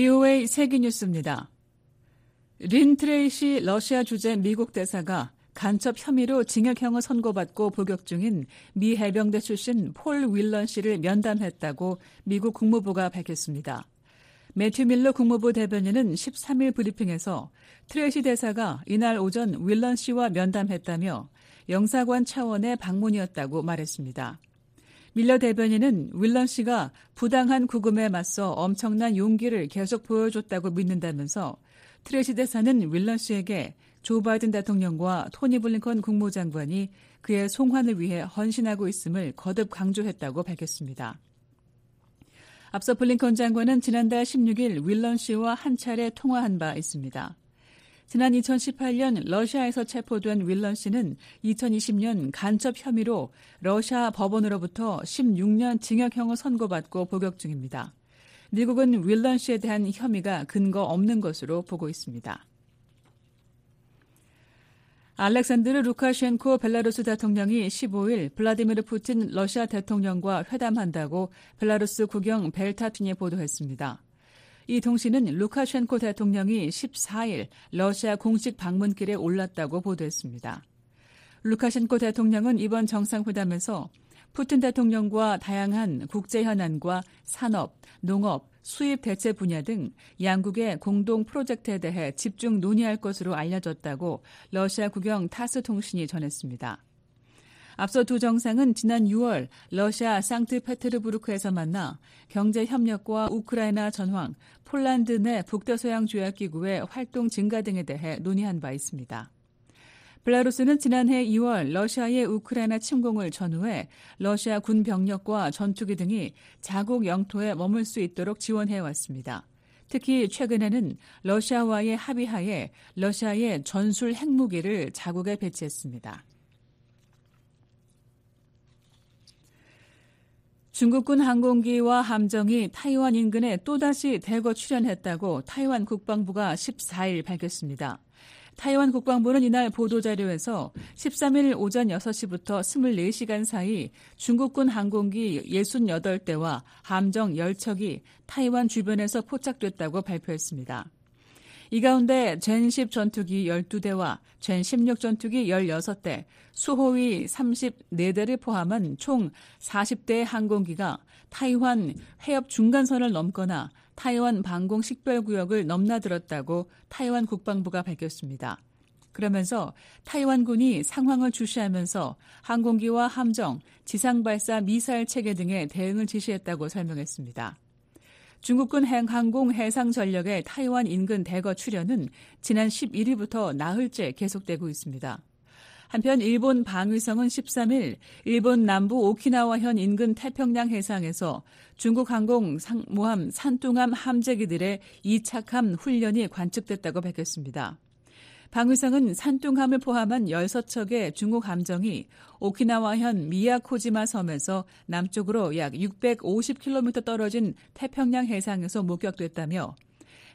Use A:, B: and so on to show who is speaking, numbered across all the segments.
A: VOA 세계뉴스입니다. 린 트레이시 러시아 주재 미국 대사가 간첩 혐의로 징역형을 선고받고 복역 중인 미 해병대 출신 폴 윌런 씨를 면담했다고 미국 국무부가 밝혔습니다. 매튜 밀러 국무부 대변인은 13일 브리핑에서 트레이시 대사가 이날 오전 윌런 씨와 면담했다며 영사관 차원의 방문이었다고 말했습니다. 밀러 대변인은 윌런 씨가 부당한 구금에 맞서 엄청난 용기를 계속 보여줬다고 믿는다면서 트레시 대사는 윌런 씨에게 조 바이든 대통령과 토니 블링컨 국무장관이 그의 송환을 위해 헌신하고 있음을 거듭 강조했다고 밝혔습니다. 앞서 블링컨 장관은 지난달 16일 윌런 씨와 한 차례 통화한 바 있습니다. 지난 2018년 러시아에서 체포된 윌런 씨는 2020년 간첩 혐의로 러시아 법원으로부터 16년 징역형을 선고받고 복역 중입니다. 미국은 윌런 씨에 대한 혐의가 근거 없는 것으로 보고 있습니다. 알렉산드르 루카셴코 벨라루스 대통령이 15일 블라디미르 푸틴 러시아 대통령과 회담한다고 벨라루스 국영 벨타툰이 보도했습니다. 이 통신은 루카셴코 대통령이 14일 러시아 공식 방문길에 올랐다고 보도했습니다. 루카셴코 대통령은 이번 정상회담에서 푸틴 대통령과 다양한 국제 현안과 산업, 농업, 수입 대체 분야 등 양국의 공동 프로젝트에 대해 집중 논의할 것으로 알려졌다고 러시아 국영 타스 통신이 전했습니다. 앞서 두 정상은 지난 6월 러시아 상트페테르부르크에서 만나 경제 협력과 우크라이나 전황, 폴란드 내 북대서양 조약 기구의 활동 증가 등에 대해 논의한 바 있습니다. 벨라루스는 지난해 2월 러시아의 우크라이나 침공을 전후해 러시아 군 병력과 전투기 등이 자국 영토에 머물 수 있도록 지원해 왔습니다. 특히 최근에는 러시아와의 합의하에 러시아의 전술 핵무기를 자국에 배치했습니다. 중국군 항공기와 함정이 타이완 인근에 또다시 대거 출현했다고 타이완 국방부가 14일 밝혔습니다. 타이완 국방부는 이날 보도자료에서 13일 오전 6시부터 24시간 사이 중국군 항공기 68대와 함정 10척이 타이완 주변에서 포착됐다고 발표했습니다. 이 가운데 젠10 전투기 12대와 젠16 전투기 16대, 수호위 34대를 포함한 총 40대의 항공기가 타이완 해협 중간선을 넘거나 타이완 방공 식별구역을 넘나들었다고 타이완 국방부가 밝혔습니다. 그러면서 타이완군이 상황을 주시하면서 항공기와 함정, 지상발사 미사일 체계 등의 대응을 지시했다고 설명했습니다. 중국군 항공 해상 전력의 타이완 인근 대거 출현은 지난 11일부터 나흘째 계속되고 있습니다. 한편 일본 방위성은 13일 일본 남부 오키나와현 인근 태평양 해상에서 중국 항공 모함 산둥함 함재기들의 이착함 훈련이 관측됐다고 밝혔습니다. 방위성은 산둥함을 포함한 16척의 중국 함정이 오키나와현 미야코지마 섬에서 남쪽으로 약 650km 떨어진 태평양 해상에서 목격됐다며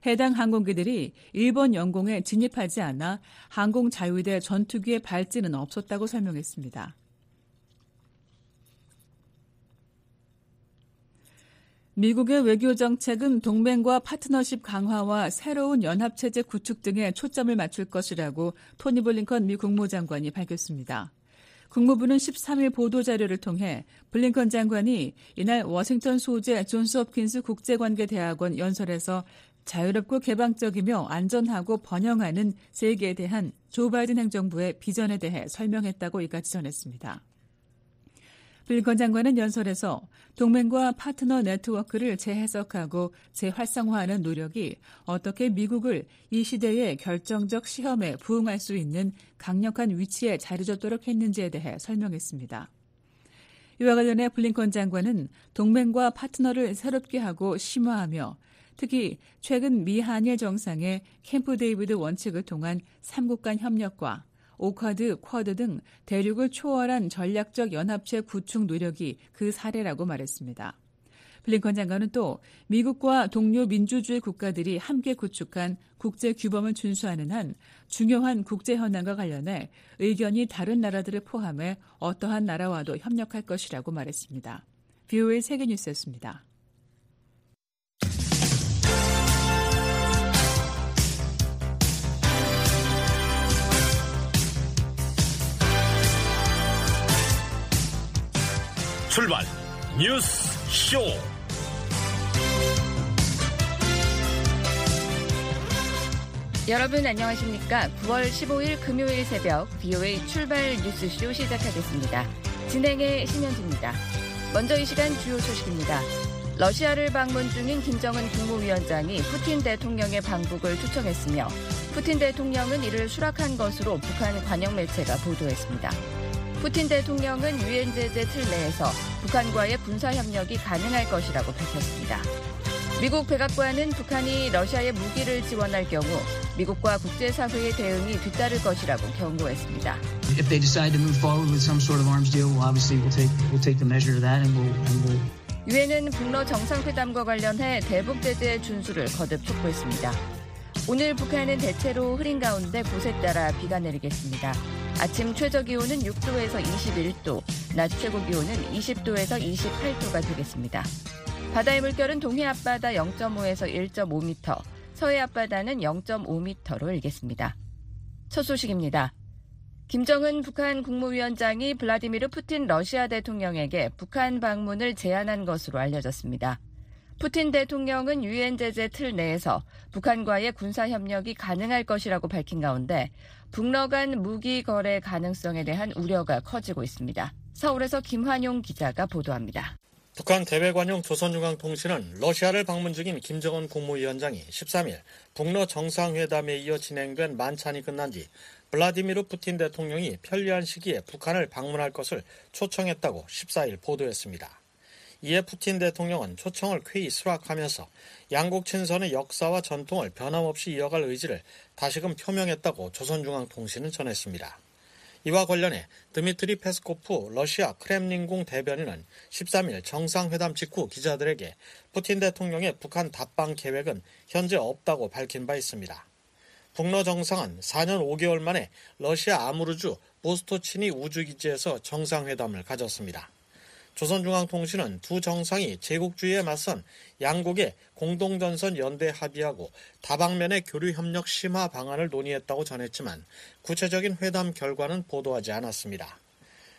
A: 해당 항공기들이 일본 영공에 진입하지 않아 항공 자유대 전투기의 발진은 없었다고 설명했습니다. 미국의 외교 정책은 동맹과 파트너십 강화와 새로운 연합체제 구축 등에 초점을 맞출 것이라고 토니 블링컨 미 국무장관이 밝혔습니다. 국무부는 13일 보도자료를 통해 블링컨 장관이 이날 워싱턴 소재 존스 홉킨스 국제관계대학원 연설에서 자유롭고 개방적이며 안전하고 번영하는 세계에 대한 조 바이든 행정부의 비전에 대해 설명했다고 이같이 전했습니다. 블링컨 장관은 연설에서 동맹과 파트너 네트워크를 재해석하고 재활성화하는 노력이 어떻게 미국을 이 시대의 결정적 시험에 부응할 수 있는 강력한 위치에 자리 잡도록 했는지에 대해 설명했습니다. 이와 관련해 블링컨 장관은 동맹과 파트너를 새롭게 하고 심화하며 특히 최근 미한일 정상의 캠프 데이비드 원칙을 통한 3국 간 협력과 오커스, 쿼드 등 대륙을 초월한 전략적 연합체 구축 노력이 그 사례라고 말했습니다. 블링컨 장관은 또 미국과 동료 민주주의 국가들이 함께 구축한 국제 규범을 준수하는 한 중요한 국제 현안과 관련해 의견이 다른 나라들을 포함해 어떠한 나라와도 협력할 것이라고 말했습니다. 비오의 세계뉴스였습니다.
B: 출발 뉴스 쇼.
C: 여러분 안녕하십니까? 9월 15일 금요일 새벽 BOA 출발 뉴스쇼 시작하겠습니다. 진행의 신현주입니다. 먼저 이 시간 주요 소식입니다. 러시아를 방문 중인 김정은 국무위원장이 푸틴 대통령의 방북을 초청했으며 푸틴 대통령은 이를 수락한 것으로 북한 관영 매체가 보도했습니다. 푸틴 대통령은 유엔 제재 틀 내에서 북한과의 군사 협력이 가능할 것이라고 밝혔습니다. 미국 백악관은 북한이 러시아에 무기를 지원할 경우 미국과 국제사회의 대응이 뒤따를 것이라고 경고했습니다.
D: If they decide to move forward with some sort of arms deal, well, obviously we'll take we'll take the measure of that, and we'll, and we'll
C: 유엔은 북러 정상회담과 관련해 대북 제재 준수를 거듭 촉구했습니다. 오늘 북한은 대체로 흐린 가운데 곳에 따라 비가 내리겠습니다. 아침 최저 기온은 6도에서 21도, 낮 최고 기온은 20도에서 28도가 되겠습니다. 바다의 물결은 동해 앞바다 0.5에서 1.5m, 서해 앞바다는 0.5m로 일겠습니다. 첫 소식입니다. 김정은 북한 국무위원장이 블라디미르 푸틴 러시아 대통령에게 북한 방문을 제안한 것으로 알려졌습니다. 푸틴 대통령은 유엔 제재 틀 내에서 북한과의 군사 협력이 가능할 것이라고 밝힌 가운데 북러 간 무기 거래 가능성에 대한 우려가 커지고 있습니다. 서울에서 김환용 기자가 보도합니다.
E: 북한 대외관용 조선중앙통신은 러시아를 방문 중인 김정은 국무위원장이 13일 북러 정상회담에 이어 진행된 만찬이 끝난 뒤 블라디미르 푸틴 대통령이 편리한 시기에 북한을 방문할 것을 초청했다고 14일 보도했습니다. 이에 푸틴 대통령은 초청을 쾌히 수락하면서 양국 친선의 역사와 전통을 변함없이 이어갈 의지를 다시금 표명했다고 조선중앙통신은 전했습니다. 이와 관련해 드미트리 페스코프 러시아 크렘린궁 대변인은 13일 정상회담 직후 기자들에게 푸틴 대통령의 북한 답방 계획은 현재 없다고 밝힌 바 있습니다. 북러 정상은 4년 5개월 만에 러시아 아무르주 보스토치니 우주기지에서 정상회담을 가졌습니다. 조선중앙통신은 두 정상이 제국주의에 맞선 양국의 공동전선 연대에 합의하고 다방면의 교류 협력 심화 방안을 논의했다고 전했지만 구체적인 회담 결과는 보도하지 않았습니다.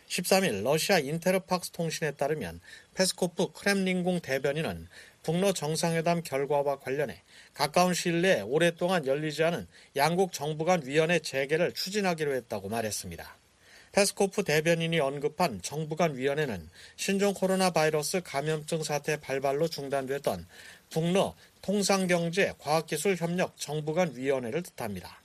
E: 13일 러시아 인테르팍스 통신에 따르면 페스코프 크렘린궁 대변인은 북러 정상회담 결과와 관련해 가까운 시일 내에 오랫동안 열리지 않은 양국 정부 간 위원회 재개를 추진하기로 했다고 말했습니다. 페스코프 대변인이 언급한 정부 간 위원회는 신종 코로나 바이러스 감염증 사태 발발로 중단됐던 북러 통상경제 과학기술 협력 정부 간 위원회를 뜻합니다.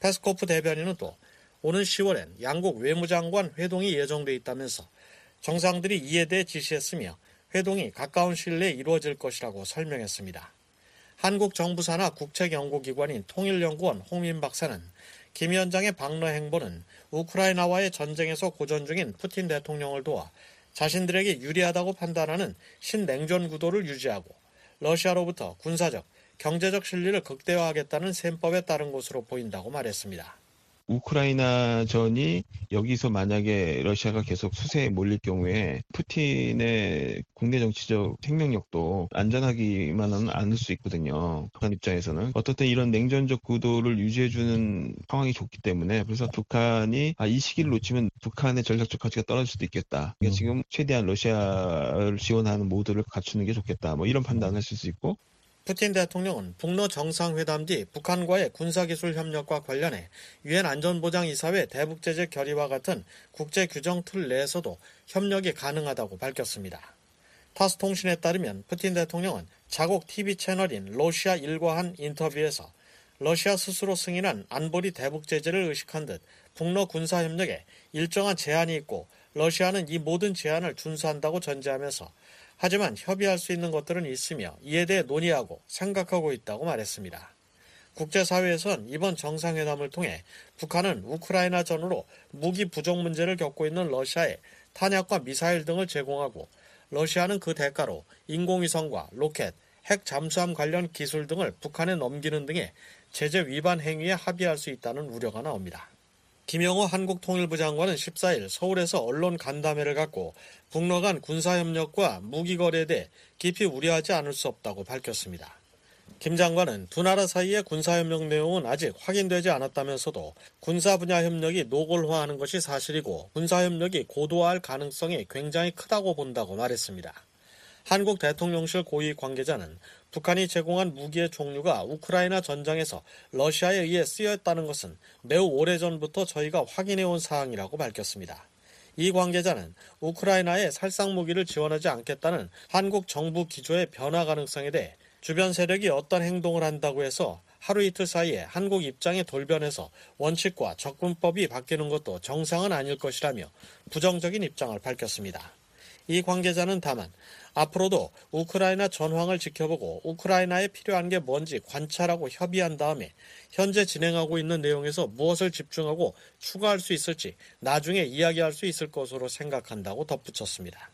E: 페스코프 대변인은 또 오는 10월엔 양국 외무장관 회동이 예정돼 있다면서 정상들이 이에 대해 지시했으며 회동이 가까운 시일 내에 이루어질 것이라고 설명했습니다. 한국 정부 산하 국책연구기관인 통일연구원 홍민 박사는 김 위원장의 방러 행보는 우크라이나와의 전쟁에서 고전 중인 푸틴 대통령을 도와 자신들에게 유리하다고 판단하는 신냉전 구도를 유지하고 러시아로부터 군사적, 경제적 실리를 극대화하겠다는 셈법에 따른 것으로 보인다고 말했습니다.
F: 우크라이나 전이 여기서 만약에 러시아가 계속 수세에 몰릴 경우에 푸틴의 국내 정치적 생명력도 안전하기만은 않을 수 있거든요. 북한 입장에서는 어떻든 이런 냉전적 구도를 유지해주는 상황이 좋기 때문에 그래서 북한이 아, 이 시기를 놓치면 북한의 전략적 가치가 떨어질 수도 있겠다. 그러니까 지금 최대한 러시아를 지원하는 모드를 갖추는 게 좋겠다. 뭐 이런 판단을 했을 수 있고
E: 푸틴 대통령은 북러 정상회담 뒤 북한과의 군사기술 협력과 관련해 유엔 안전보장이사회 대북제재 결의와 같은 국제 규정 틀 내에서도 협력이 가능하다고 밝혔습니다. 타스 통신에 따르면 푸틴 대통령은 자국 TV 채널인 러시아 일과 한 인터뷰에서 러시아 스스로 승인한 안보리 대북 제재를 의식한 듯 북러 군사 협력에 일정한 제한이 있고 러시아는 이 모든 제한을 준수한다고 전제하면서 하지만 협의할 수 있는 것들은 있으며 이에 대해 논의하고 생각하고 있다고 말했습니다. 국제사회에선 이번 정상회담을 통해 북한은 우크라이나 전으로 무기 부족 문제를 겪고 있는 러시아에 탄약과 미사일 등을 제공하고 러시아는 그 대가로 인공위성과 로켓, 핵 잠수함 관련 기술 등을 북한에 넘기는 등의 제재 위반 행위에 합의할 수 있다는 우려가 나옵니다. 김영호 한국통일부 장관은 14일 서울에서 언론 간담회를 갖고 북러 간 군사협력과 무기거래에 대해 깊이 우려하지 않을 수 없다고 밝혔습니다. 김 장관은 두 나라 사이의 군사협력 내용은 아직 확인되지 않았다면서도 군사 분야 협력이 노골화하는 것이 사실이고 군사협력이 고도화할 가능성이 굉장히 크다고 본다고 말했습니다. 한국 대통령실 고위 관계자는 북한이 제공한 무기의 종류가 우크라이나 전장에서 러시아에 의해 쓰였다는 것은 매우 오래전부터 저희가 확인해온 사항이라고 밝혔습니다. 이 관계자는 우크라이나에 살상 무기를 지원하지 않겠다는 한국 정부 기조의 변화 가능성에 대해 주변 세력이 어떤 행동을 한다고 해서 하루 이틀 사이에 한국 입장에 돌변해서 원칙과 접근법이 바뀌는 것도 정상은 아닐 것이라며 부정적인 입장을 밝혔습니다. 이 관계자는 다만 앞으로도 우크라이나 전황을 지켜보고 우크라이나에 필요한 게 뭔지 관찰하고 협의한 다음에 현재 진행하고 있는 내용에서 무엇을 집중하고 추가할 수 있을지 나중에 이야기할 수 있을 것으로 생각한다고 덧붙였습니다.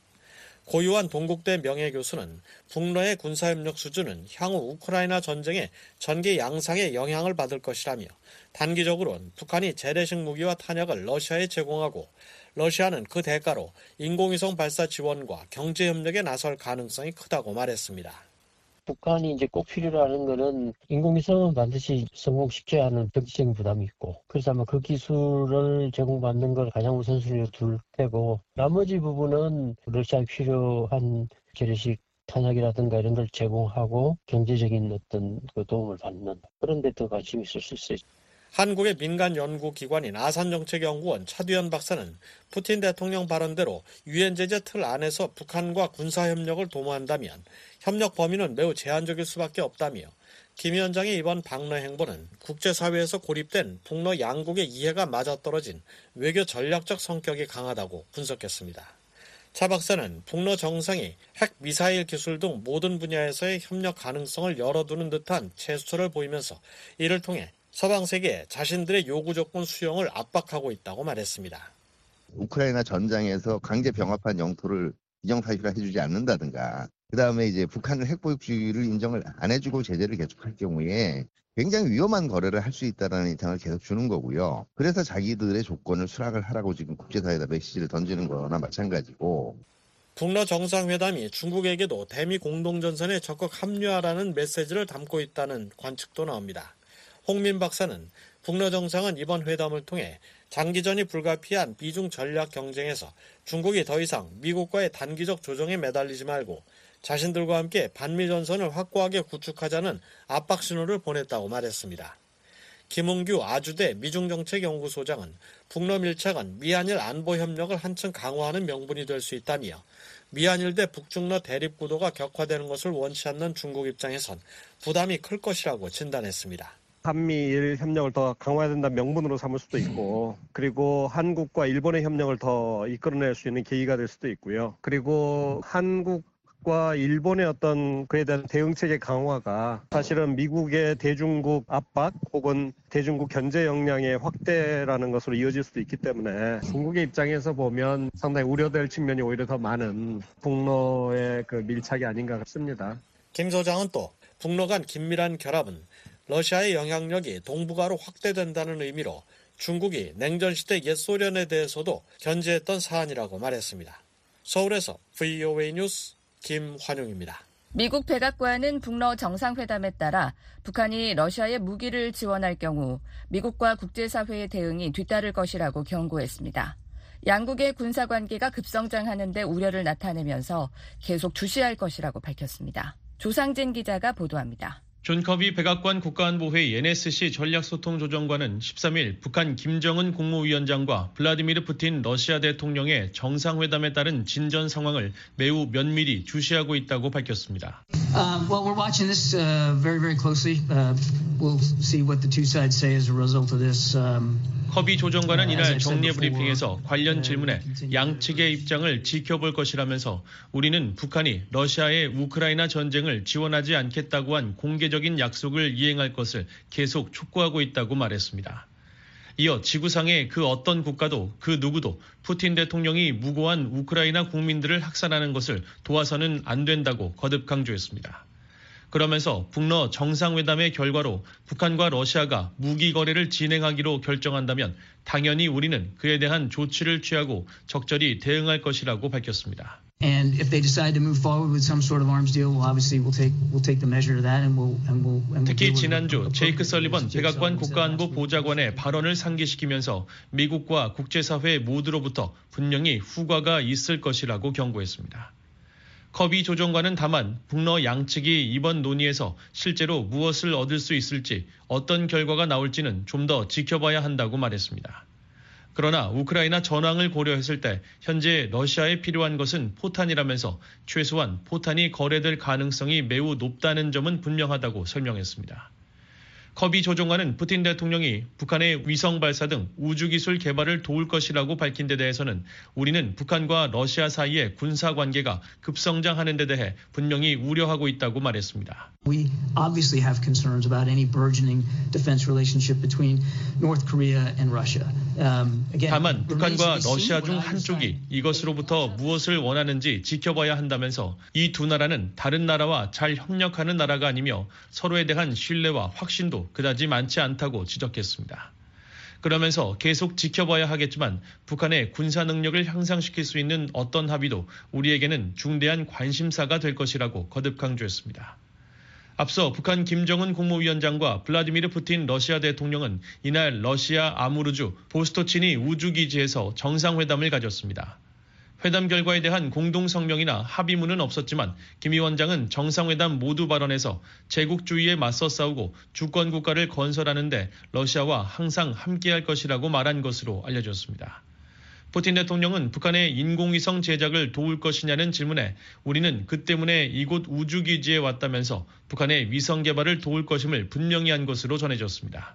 E: 고유한 동국대 명예교수는 북러의 군사협력 수준은 향후 우크라이나 전쟁의 전개 양상에 영향을 받을 것이라며 단기적으로는 북한이 재래식 무기와 탄약을 러시아에 제공하고 러시아는 그 대가로 인공위성 발사 지원과 경제 협력에 나설 가능성이 크다고 말했습니다.
G: 북한이 이제 꼭 필요로 하는 거는 인공위성은 반드시 성공시켜야 하는 경제적인 부담이 있고 그래서 아마 그 기술을 제공받는 걸 가장 우선순위로 둘 테고 나머지 부분은 러시아에 필요한 재래식 탄약이라든가 이런 걸 제공하고 경제적인 어떤 그 도움을 받는 그런 데 더 관심이 있을 수 있어요.
E: 한국의 민간 연구기관인 아산정책연구원 차두현 박사는 푸틴 대통령 발언대로 유엔 제재 틀 안에서 북한과 군사협력을 도모한다면 협력 범위는 매우 제한적일 수밖에 없다며 김 위원장의 이번 방러 행보는 국제사회에서 고립된 북러 양국의 이해가 맞아떨어진 외교 전략적 성격이 강하다고 분석했습니다. 차 박사는 북러 정상이 핵 미사일 기술 등 모든 분야에서의 협력 가능성을 열어두는 듯한 제스처를 보이면서 이를 통해 서방 세계에 자신들의 요구 조건 수용을 압박하고 있다고 말했습니다.
H: 우크라이나 전장에서 강제 병합한 영토를 인정사실화 해주지 않는다든가 그 다음에 이제 북한을 핵보육주의를 인정을 안 해주고 제재를 계속할 경우에 굉장히 위험한 거래를 할 수 있다는 인상을 계속 주는 거고요. 그래서 자기들의 조건을 수락을 하라고 지금 국제사회에다 메시지를 던지는 거나 마찬가지고
E: 북러 정상회담이 중국에게도 대미 공동전선에 적극 합류하라는 메시지를 담고 있다는 관측도 나옵니다. 홍민 박사는 북러 정상은 이번 회담을 통해 장기전이 불가피한 미중 전략 경쟁에서 중국이 더 이상 미국과의 단기적 조정에 매달리지 말고 자신들과 함께 반미 전선을 확고하게 구축하자는 압박 신호를 보냈다고 말했습니다. 김웅규 아주대 미중정책연구소장은 북러 밀착은 미한일 안보 협력을 한층 강화하는 명분이 될 수 있다며 미한일 대 북중러 대립 구도가 격화되는 것을 원치 않는 중국 입장에선 부담이 클 것이라고 진단했습니다.
I: 한미일 협력을 더 강화해야 된다는 명분으로 삼을 수도 있고 그리고 한국과 일본의 협력을 더 이끌어낼 수 있는 계기가 될 수도 있고요. 그리고 한국 과 일본의 어떤 그에 대한 대응체계 강화가 사실은 미국의 대중국 압박 혹은 대중국 견제 역량의 확대라는 것으로 이어질 수도 있기 때문에 중국의 입장에서 보면 상당히 우려될 측면이 오히려 더 많은 북로의 그 밀착이 아닌가 싶습니다.
E: 김 소장은 또 북로 간 긴밀한 결합은 러시아의 영향력이 동북아로 확대된다는 의미로 중국이 냉전시대 옛 소련에 대해서도 견제했던 사안이라고 말했습니다. 서울에서 VOA 뉴스 김환용입니다.
C: 미국 백악관은 북러 정상회담에 따라 북한이 러시아에 무기를 지원할 경우 미국과 국제사회의 대응이 뒤따를 것이라고 경고했습니다. 양국의 군사 관계가 급성장하는데 우려를 나타내면서 계속 주시할 것이라고 밝혔습니다. 조상진 기자가 보도합니다.
J: 존 커비 백악관 국가안보회의 NSC 전략소통조정관은 13일 북한 김정은 국무위원장과 블라디미르 푸틴 러시아 대통령의 정상회담에 따른 진전 상황을 매우 면밀히 주시하고 있다고 밝혔습니다.
D: Uh, well, we're watching this uh, very, very closely. Uh, we'll see what the two sides say as a result of this. Um,
J: 커비 조정관은 이날 정례 브리핑에서 관련 질문에 양측의 입장을 지켜볼 것이라면서 우리는 북한이 러시아의 우크라이나 전쟁을 지원하지 않겠다고 한 공개적인 약속을 이행할 것을 계속 촉구하고 있다고 말했습니다. 이어 지구상의 그 어떤 국가도 그 누구도 푸틴 대통령이 무고한 우크라이나 국민들을 학살하는 것을 도와서는 안 된다고 거듭 강조했습니다. 그러면서 북러 정상회담의 결과로 북한과 러시아가 무기 거래를 진행하기로 결정한다면 당연히 우리는 그에 대한 조치를 취하고 적절히 대응할 것이라고 밝혔습니다.
D: And if they decide to move forward with some sort of arms deal, well, obviously we'll take we'll take the measure of that, and we'll and we'll. And we'll
J: 특히 지난주 제이크 설리번. 백악관 국가안보 보좌관의 발언을 상기시키면서 미국과 국제사회 모두로부터 분명히 후과가 있을 것이라고 경고했습니다. 커비 조정관은 다만 북러 양측이 이번 논의에서 실제로 무엇을 얻을 수 있을지 어떤 결과가 나올지는 좀 더 지켜봐야 한다고 말했습니다. 그러나 우크라이나 전황을 고려했을 때 현재 러시아에 필요한 것은 포탄이라면서 최소한 포탄이 거래될 가능성이 매우 높다는 점은 분명하다고 설명했습니다. 커비 조종관은 푸틴 대통령이 북한의 위성 발사 등 우주 기술 개발을 도울 것이라고 밝힌 데 대해서는 우리는 북한과 러시아 사이의 군사 관계가 급성장하는 데 대해 분명히 우려하고 있다고 말했습니다.
D: We obviously have concerns about any burgeoning defense relationship between North Korea and Russia. Um, again,
J: 다만 북한과 러시아 중 한쪽이. 이것으로부터 무엇을 원하는지 지켜봐야 한다면서 이 두 나라는 다른 나라와 잘 협력하는 나라가 아니며 서로에 대한 신뢰와 확신도 그다지 많지 않다고 지적했습니다. 그러면서 계속 지켜봐야 하겠지만 북한의 군사 능력을 향상시킬 수 있는 어떤 합의도 우리에게는 중대한 관심사가 될 것이라고 거듭 강조했습니다. 앞서 북한 김정은 국무위원장과 블라디미르 푸틴 러시아 대통령은 이날 러시아 아무르주 보스토치니 우주기지에서 정상회담을 가졌습니다. 회담 결과에 대한 공동 성명이나 합의문은 없었지만 김 위원장은 정상회담 모두 발언에서 제국주의에 맞서 싸우고 주권 국가를 건설하는데 러시아와 항상 함께할 것이라고 말한 것으로 알려졌습니다. 푸틴 대통령은 북한의 인공위성 제작을 도울 것이냐는 질문에 우리는 그 때문에 이곳 우주기지에 왔다면서 북한의 위성 개발을 도울 것임을 분명히 한 것으로 전해졌습니다.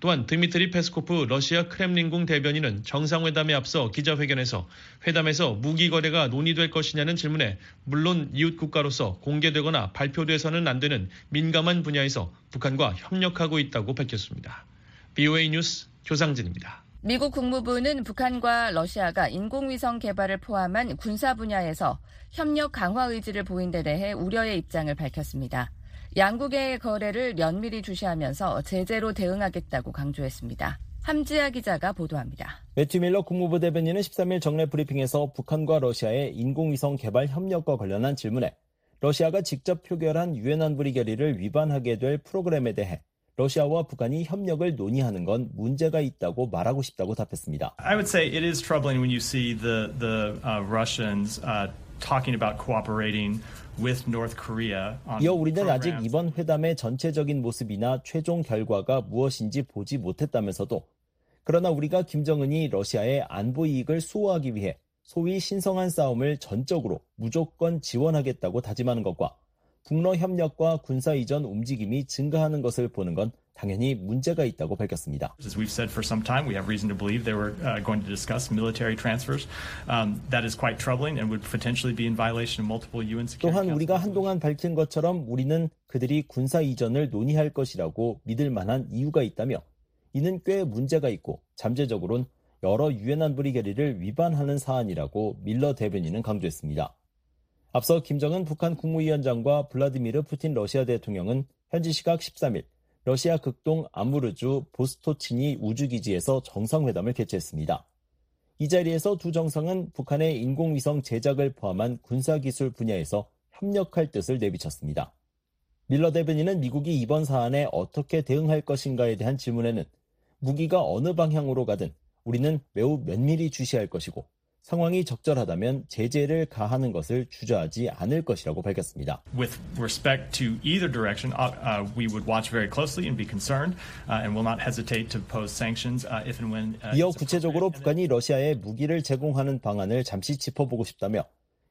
J: 또한 드미트리 페스코프 러시아 크렘린궁 대변인은 정상회담에 앞서 기자회견에서 회담에서 무기 거래가 논의될 것이냐는 질문에 물론 이웃 국가로서 공개되거나 발표돼서는 안 되는 민감한 분야에서 북한과 협력하고 있다고 밝혔습니다. VOA 뉴스 조상진입니다.
C: 미국 국무부는 북한과 러시아가 인공위성 개발을 포함한 군사 분야에서 협력 강화 의지를 보인 데 대해 우려의 입장을 밝혔습니다. 양국의 거래를 면밀히 주시하면서 제재로 대응하겠다고 강조했습니다. 함지아 기자가 보도합니다.
K: 매튜 밀러 국무부 대변인은 13일 정례 브리핑에서 북한과 러시아의 인공위성 개발 협력과 관련한 질문에 러시아가 직접 표결한 유엔 안보리 결의를 위반하게 될 프로그램에 대해 러시아와 북한이 협력을 논의하는 건 문제가 있다고 말하고 싶다고 답했습니다.
L: I would say it is troubling when you see the the uh, Russians uh, talking about cooperating with North Korea. on
K: 이어 우리는 아직. 이번 회담의 전체적인 모습이나 최종 결과가 무엇인지 보지 못했다면서도 그러나 우리가 김정은이 러시아의 안보 이익을 수호하기 위해 소위 신성한 싸움을 전적으로 무조건 지원하겠다고 다짐하는 것과 북러 협력과 군사 이전 움직임이 증가하는 것을 보는 건 당연히 문제가 있다고 밝혔습니다.
L: As we've said for some time, we have reason to believe they were uh, going to discuss military transfers. Um, that is quite troubling and would potentially be in violation of multiple UN Security
K: 또한 우리가 한동안 밝힌 것처럼 우리는 그들이 군사 이전을 논의할 것이라고 믿을 만한 이유가 있다며 이는 꽤 문제가 있고 잠재적으로는 여러 유엔 안보리 결의를 위반하는 사안이라고 밀러 대변인은 강조했습니다. 앞서 김정은 북한 국무위원장과 블라디미르 푸틴 러시아 대통령은 현지 시각 13일 러시아 극동 아무르주 보스토치니 우주기지에서 정상회담을 개최했습니다. 이 자리에서 두 정상은 북한의 인공위성 제작을 포함한 군사기술 분야에서 협력할 뜻을 내비쳤습니다. 밀러 대변인은 미국이 이번 사안에 어떻게 대응할 것인가에 대한 질문에는 무기가 어느 방향으로 가든 우리는 매우 면밀히 주시할 것이고 상황이 적절하다면 제재를 가하는 것을 주저하지 않을 것이라고 밝혔습니다.
L: With respect to either direction, uh, uh, we would watch very closely and be concerned, uh, and will not hesitate to pose sanctions uh, if and when. Uh,
K: 이어 구체적으로. 북한이 러시아에 무기를 제공하는 방안을 잠시 짚어보고 싶다며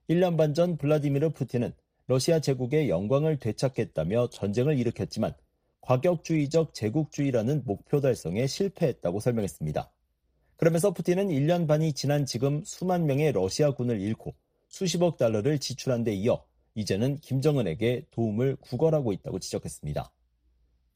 K: 1년 반 전 블라디미르 푸틴은 러시아 제국의 영광을 되찾겠다며 전쟁을 일으켰지만 과격주의적 제국주의라는 목표 달성에 실패했다고 설명했습니다. 그러면서 푸틴은 1년 반이 지난 지금 수만 명의 러시아 군을 잃고 수십억 달러를 지출한 데 이어 이제는 김정은에게 도움을 구걸하고 있다고 지적했습니다.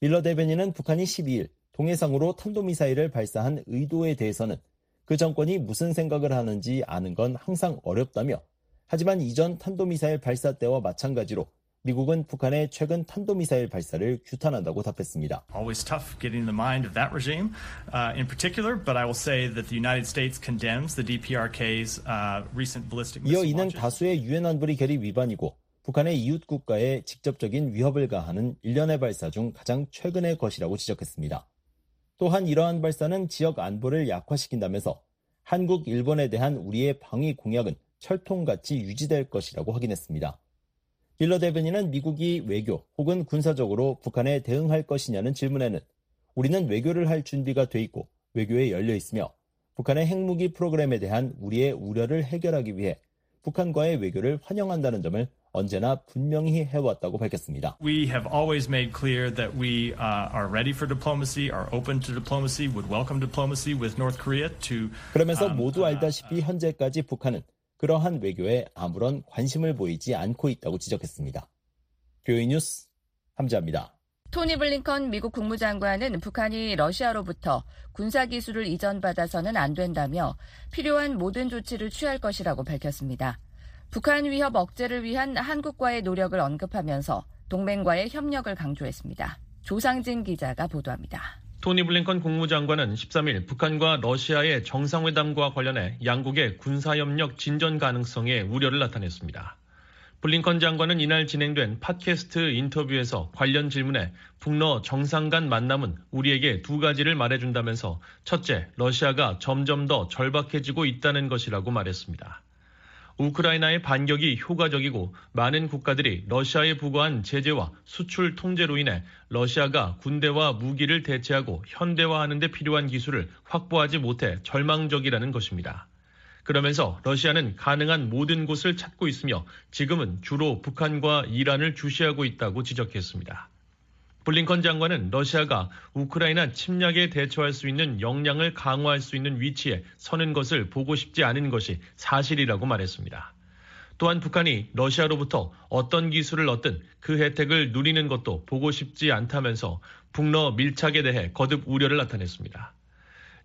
K: 밀러 대변인은 북한이 12일 동해상으로 탄도미사일을 발사한 의도에 대해서는 그 정권이 무슨 생각을 하는지 아는 건 항상 어렵다며 하지만 이전 탄도미사일 발사 때와 마찬가지로 미국은 북한의 최근 탄도미사일 발사를 규탄한다고 답했습니다.
L: Always tough getting the mind of that regime uh, in particular, but I will say that the United States condemns the DPRK's uh, recent ballistic
K: 이어 이는. 다수의 유엔 안보리 결의 위반이고 북한의 이웃 국가에 직접적인 위협을 가하는 일련의 발사 중 가장 최근의 것이라고 지적했습니다. 또한 이러한 발사는 지역 안보를 약화시킨다면서 한국, 일본에 대한 우리의 방위 공약은 철통같이 유지될 것이라고 확인했습니다. 빌러 대변인은 미국이 외교 혹은 군사적으로 북한에 대응할 것이냐는 질문에는 우리는 외교를 할 준비가 돼 있고 외교에 열려 있으며 북한의 핵무기 프로그램에 대한 우리의 우려를 해결하기 위해 북한과의 외교를 환영한다는 점을 언제나 분명히 해왔다고 밝혔습니다.
L: We have always made clear that we uh, are ready for diplomacy, are open to diplomacy, would welcome diplomacy with North Korea to
K: 그러면서
L: um,
K: 모두 알다시피 현재까지 북한은 그러한 외교에 아무런 관심을 보이지 않고 있다고 지적했습니다. 뷰이 뉴스 함자입니다.
C: 토니 블링컨 미국 국무장관은 북한이 러시아로부터 군사 기술을 이전받아서는 안 된다며 필요한 모든 조치를 취할 것이라고 밝혔습니다. 북한 위협 억제를 위한 한국과의 노력을 언급하면서 동맹과의 협력을 강조했습니다. 조상진 기자가 보도합니다.
J: 토니 블링컨 국무장관은 13일 북한과 러시아의 정상회담과 관련해 양국의 군사협력 진전 가능성에 우려를 나타냈습니다. 블링컨 장관은 이날 진행된 팟캐스트 인터뷰에서 관련 질문에 북러 정상 간 만남은 우리에게 두 가지를 말해준다면서 첫째, 러시아가 점점 더 절박해지고 있다는 것이라고 말했습니다. 우크라이나의 반격이 효과적이고 많은 국가들이 러시아에 부과한 제재와 수출 통제로 인해 러시아가 군대와 무기를 대체하고 현대화하는 데 필요한 기술을 확보하지 못해 절망적이라는 것입니다. 그러면서 러시아는 가능한 모든 곳을 찾고 있으며 지금은 주로 북한과 이란을 주시하고 있다고 지적했습니다. 블링컨 장관은 러시아가 우크라이나 침략에 대처할 수 있는 역량을 강화할 수 있는 위치에 서는 것을 보고 싶지 않은 것이 사실이라고 말했습니다. 또한 북한이 러시아로부터 어떤 기술을 얻든 그 혜택을 누리는 것도 보고 싶지 않다면서 북러 밀착에 대해 거듭 우려를 나타냈습니다.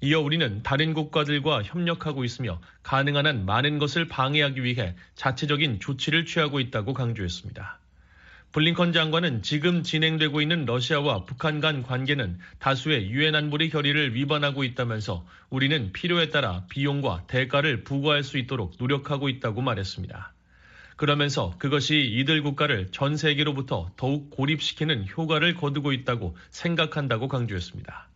J: 이어 우리는 다른 국가들과 협력하고 있으며 가능한 한 많은 것을 방해하기 위해 자체적인 조치를 취하고 있다고 강조했습니다. 블링컨 장관은 지금 진행되고 있는 러시아와 북한 간 관계는 다수의 유엔 안보리 결의를 위반하고 있다면서 우리는 필요에 따라 비용과 대가를 부과할 수 있도록 노력하고 있다고 말했습니다. 그러면서 그것이 이들 국가를 전 세계로부터 더욱 고립시키는 효과를 거두고 있다고 생각한다고 강조했습니다.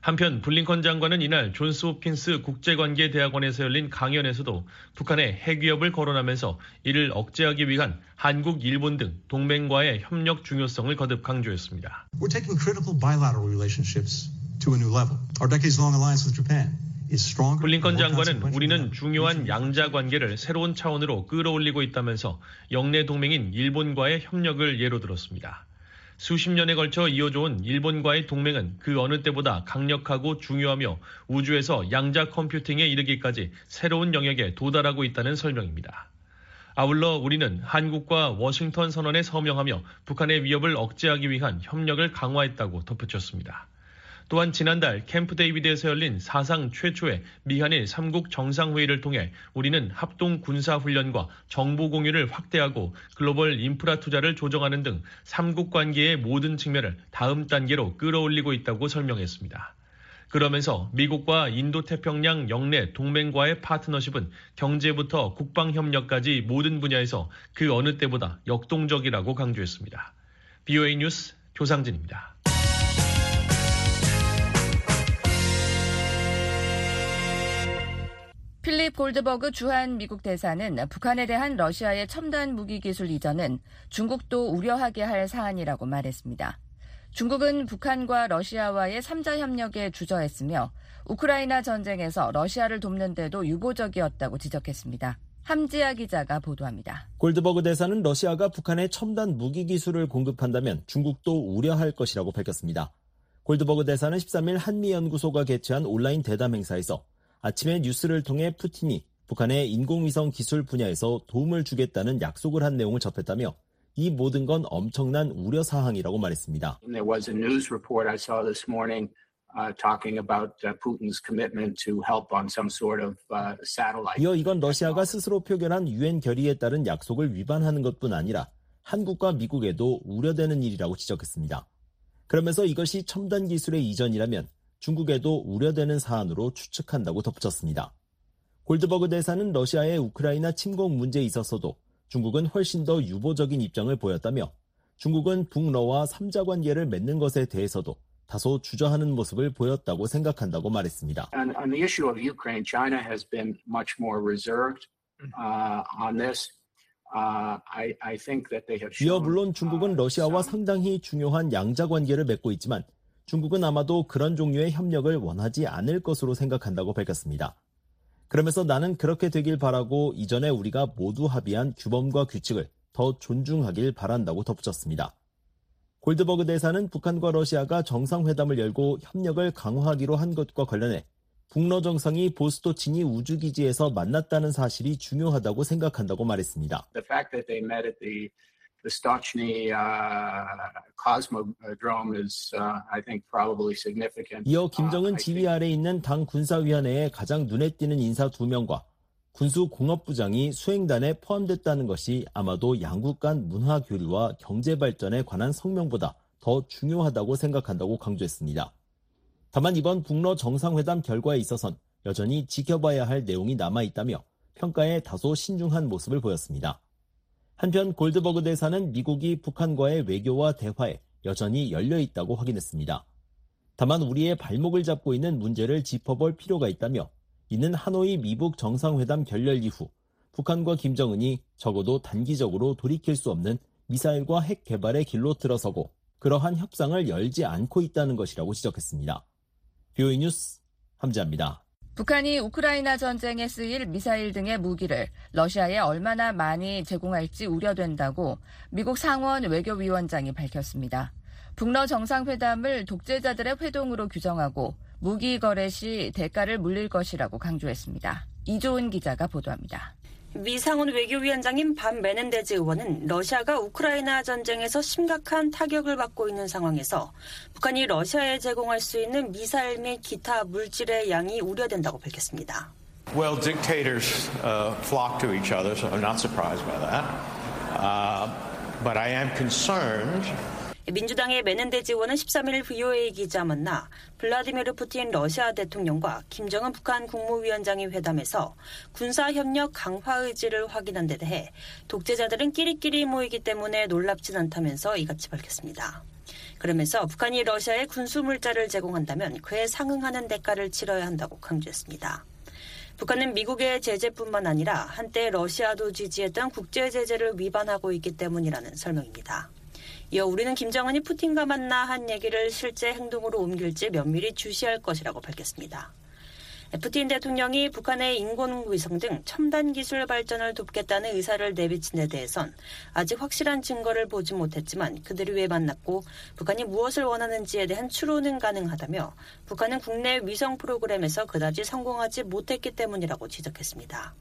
J: 한편 블링컨 장관은 이날 존스 호킨스 국제관계대학원에서 열린 강연에서도 북한의 핵 위협을 거론하면서 이를 억제하기 위한 한국, 일본 등 동맹과의 협력 중요성을 거듭 강조했습니다.
M: We're taking critical bilateral relationships to a new level. Our decades-long alliance with Japan.
J: 블링컨 장관은 우리는 중요한 양자 관계를 새로운 차원으로 끌어올리고 있다면서 영내 동맹인 일본과의 협력을 예로 들었습니다. 수십 년에 걸쳐 이어져온 일본과의 동맹은 그 어느 때보다 강력하고 중요하며 우주에서 양자 컴퓨팅에 이르기까지 새로운 영역에 도달하고 있다는 설명입니다. 아울러 우리는 한국과 워싱턴 선언에 서명하며 북한의 위협을 억제하기 위한 협력을 강화했다고 덧붙였습니다. 또한 지난달 캠프 데이비드에서 열린 사상 최초의 미한일 3국 정상회의를 통해 우리는 합동 군사훈련과 정보 공유를 확대하고 글로벌 인프라 투자를 조정하는 등 3국 관계의 모든 측면을 다음 단계로 끌어올리고 있다고 설명했습니다. 그러면서 미국과 인도태평양 영내 동맹과의 파트너십은 경제부터 국방협력까지 모든 분야에서 그 어느 때보다 역동적이라고 강조했습니다. BOA 뉴스 조상진입니다.
C: 필립 골드버그 주한 미국 대사는 북한에 대한 러시아의 첨단 무기 기술 이전은 중국도 우려하게 할 사안이라고 말했습니다. 중국은 북한과 러시아와의 3자 협력에 주저했으며 우크라이나 전쟁에서 러시아를 돕는 데도 유보적이었다고 지적했습니다. 함지아 기자가 보도합니다.
K: 골드버그 대사는 러시아가 북한에 첨단 무기 기술을 공급한다면 중국도 우려할 것이라고 밝혔습니다. 골드버그 대사는 13일 한미연구소가 개최한 온라인 대담 행사에서 아침에 뉴스를 통해 푸틴이 북한의 인공위성 기술 분야에서 도움을 주겠다는 약속을 한 내용을 접했다며 이 모든 건 엄청난 우려 사항이라고 말했습니다.
N: Uh, uh, uh.
K: 이어 이건 러시아가 스스로 표결한 유엔 결의에 따른 약속을 위반하는 것뿐 아니라 한국과 미국에도 우려되는 일이라고 지적했습니다. 그러면서 이것이 첨단 기술의 이전이라면 중국에도 우려되는 사안으로 추측한다고 덧붙였습니다. 골드버그 대사는 러시아의 우크라이나 침공 문제에 있어서도 중국은 훨씬 더 유보적인 입장을 보였다며 중국은 북러와 3자 관계를 맺는 것에 대해서도 다소 주저하는 모습을 보였다고 생각한다고 말했습니다.
N: Uh. Uh,
K: 이어 물론 중국은 러시아와 상당히 중요한 양자 관계를 맺고 있지만 중국은 아마도 그런 종류의 협력을 원하지 않을 것으로 생각한다고 밝혔습니다. 그러면서 나는 그렇게 되길 바라고 이전에 우리가 모두 합의한 규범과 규칙을 더 존중하길 바란다고 덧붙였습니다. 골드버그 대사는 북한과 러시아가 정상회담을 열고 협력을 강화하기로 한 것과 관련해 북러 정상이 보스토치니 우주기지에서 만났다는 사실이 중요하다고 생각한다고 말했습니다.
N: The Stochny uh, Cosmodrome is, uh, I think, probably significant.
K: 이어 김정은 지휘 아래 있는 당 군사위원회의 가장 눈에 띄는 인사 두 명과 군수공업부장이 수행단에 포함됐다는 것이 아마도 양국 간 문화 교류와 경제 발전에 관한 성명보다 더 중요하다고 생각한다고 강조했습니다. 다만 이번 북러 정상회담 결과에 있어선 여전히 지켜봐야 할 내용이 남아 있다며 평가에 다소 신중한 모습을 보였습니다. 한편 골드버그 대사는 미국이 북한과의 외교와 대화에 여전히 열려 있다고 확인했습니다. 다만 우리의 발목을 잡고 있는 문제를 짚어볼 필요가 있다며 이는 하노이 미북 정상회담 결렬 이후 북한과 김정은이 적어도 단기적으로 돌이킬 수 없는 미사일과 핵 개발의 길로 들어서고 그러한 협상을 열지 않고 있다는 것이라고 지적했습니다. 뷰이 뉴스 함지합니다.
C: 북한이 우크라이나 전쟁에 쓰일 미사일 등의 무기를 러시아에 얼마나 많이 제공할지 우려된다고 미국 상원 외교위원장이 밝혔습니다. 북러 정상회담을 독재자들의 회동으로 규정하고 무기 거래 시 대가를 물릴 것이라고 강조했습니다. 이조은 기자가 보도합니다.
O: 미 상원 외교위원장인 반 메넨데즈 의원은 러시아가 우크라이나 전쟁에서 심각한 타격을 받고 있는 상황에서 북한이 러시아에 제공할 수 있는 미사일 및 기타 물질의 양이 우려된다고 밝혔습니다.
P: Well, dictators uh, flock to each other, so I'm not surprised by that. Uh, but I am concerned
O: 민주당의 메넨데즈 의원은 13일 VOA 기자 만나 블라디미르 푸틴 러시아 대통령과 김정은 북한 국무위원장이 회담에서 군사협력 강화 의지를 확인한 데 대해 독재자들은 끼리끼리 모이기 때문에 놀랍진 않다면서 이같이 밝혔습니다. 그러면서 북한이 러시아에 군수물자를 제공한다면 그에 상응하는 대가를 치러야 한다고 강조했습니다. 북한은 미국의 제재뿐만 아니라 한때 러시아도 지지했던 국제제재를 위반하고 있기 때문이라는 설명입니다. 이어 우리는 김정은이 푸틴과 만나 한 얘기를 실제 행동으로 옮길지 면밀히 주시할 것이라고 밝혔습니다. 푸틴 대통령이 북한의 인공위성 등 첨단 기술 발전을 돕겠다는 의사를 내비친 데 대해선 아직 확실한 증거를 보지 못했지만 그들이 왜 만났고 북한이 무엇을 원하는지에 대한 추론은 가능하다며 북한은 국내 위성 프로그램에서 그다지 성공하지 못했기 때문이라고 지적했습니다.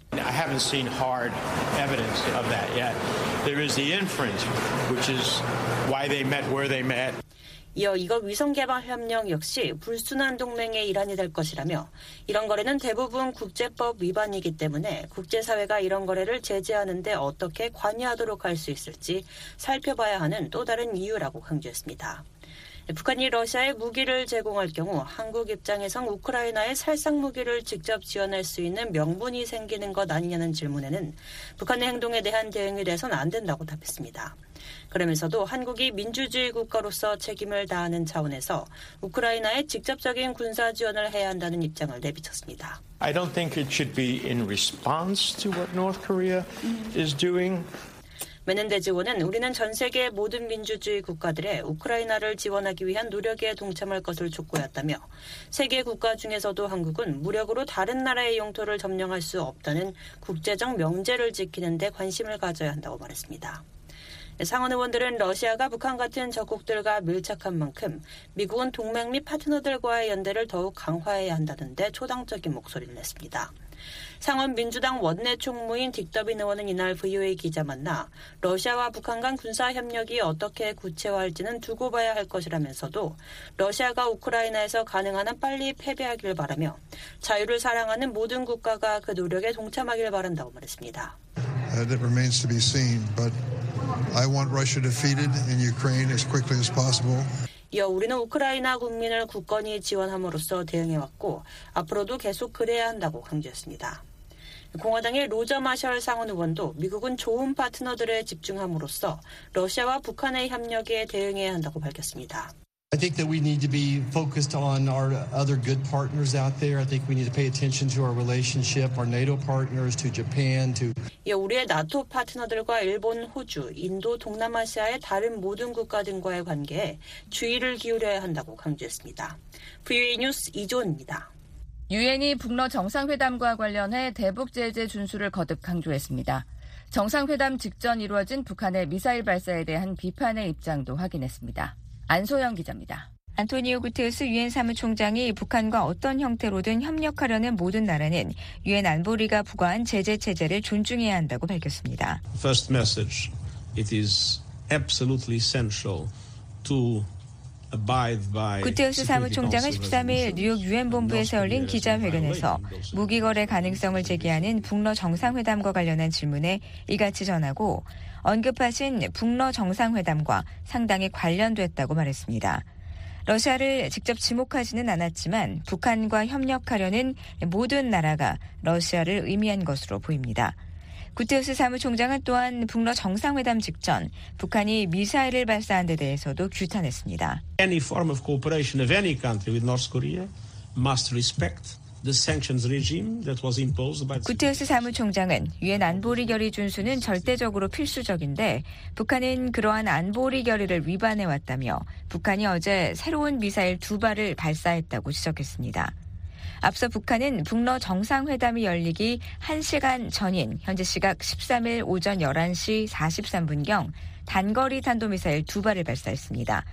P: The
O: 이어 이것 위성개발협력 역시 불순한 동맹의 일환이 될 것이라며 이런 거래는 대부분 국제법 위반이기 때문에 국제사회가 이런 거래를 제재하는데 어떻게 관여하도록 할 수 있을지 살펴봐야 하는 또 다른 이유라고 강조했습니다. 북한이 러시아에 무기를 제공할 경우 한국 입장에선 우크라이나에 살상 무기를 직접 지원할 수 있는 명분이 생기는 것 아니냐는 질문에는 북한의 행동에 대한 대응이 돼선 안 된다고 답했습니다. 그러면서도 한국이 민주주의 국가로서 책임을 다하는 차원에서 우크라이나에 직접적인 군사 지원을 해야 한다는 입장을 내비쳤습니다.
P: I don't think it should be in response to what North Korea is doing.
O: 메넨데즈 의원은 우리는 전 세계 모든 민주주의 국가들의 우크라이나를 지원하기 위한 노력에 동참할 것을 촉구했다며 세계 국가 중에서도 한국은 무력으로 다른 나라의 영토를 점령할 수 없다는 국제적 명제를 지키는 데 관심을 가져야 한다고 말했습니다. 상원 의원들은 러시아가 북한 같은 적국들과 밀착한 만큼 미국은 동맹 및 파트너들과의 연대를 더욱 강화해야 한다는데 초당적인 목소리를 냈습니다. 상원 민주당 원내 총무인 딕더빈 의원은 이날 VOA 기자 만나 러시아와 북한 간 군사 협력이 어떻게 구체화할지는 두고 봐야 할 것이라면서도 러시아가 우크라이나에서 가능한 한 빨리 패배하길 바라며 자유를 사랑하는 모든 국가가 그 노력에 동참하길 바란다고 말했습니다.
Q: That remains to be seen, but
M: I want Russia defeated in Ukraine as quickly as possible.
O: 이어 우리는 우크라이나 국민을 굳건히 지원함으로써 대응해왔고 앞으로도 계속 그래야 한다고 강조했습니다. 공화당의 로저 마셜 상원 의원도 미국은 좋은 파트너들에 집중함으로써 러시아와 북한의 협력에 대응해야 한다고 밝혔습니다.
Q: I think that we need to be focused on our other good partners out there. I think we need to pay attention to our relationship, our NATO partners, to Japan, to.
O: 이 우리의 나토 파트너들과 일본, 호주, 인도, 동남아시아의 다른 모든 국가 등과의 관계에 주의를 기울여야 한다고 강조했습니다. VOA 뉴스 이조은입니다.
C: 유엔이 북러 정상회담과 관련해 대북 제재 준수를 거듭 강조했습니다. 정상회담 직전 이루어진 북한의 미사일 발사에 대한 비판의 입장도 확인했습니다. 안소영 기자입니다.
R: 안토니오 구테우스 유엔 사무총장이 북한과 어떤 형태로든 협력하려는 모든 나라는 유엔 안보리가 부과한 제재 체제를 존중해야 한다고 밝혔습니다.
S: First message: It is absolutely essential to
R: 구테우스 사무총장은 13일 뉴욕 유엔 본부에서 열린 기자회견에서 무기 거래 가능성을 제기하는 북러 정상회담과 관련한 질문에 이같이 전하고 언급하신 북러 정상회담과 상당히 관련됐다고 말했습니다. 러시아를 직접 지목하지는 않았지만 북한과 협력하려는 모든 나라가 러시아를 의미한 것으로 보입니다. 구테우스 사무총장은 또한 북러 정상회담 직전 북한이 미사일을 발사한 데 대해서도 규탄했습니다.
S: Any form of cooperation of any country with North Korea must respect
R: 구테우스 사무총장은 유엔 안보리 결의 준수는 절대적으로 필수적인데 북한은 그러한 안보리 결의를 위반해 왔다며 북한이 어제 새로운 미사일 두 발을 발사했다고 지적했습니다. 앞서 북한은 북러 정상회담이 열리기 1시간 전인 현재 시각 13일 오전 11시 43분경 단거리 탄도미사일 두 발을 발사했습니다.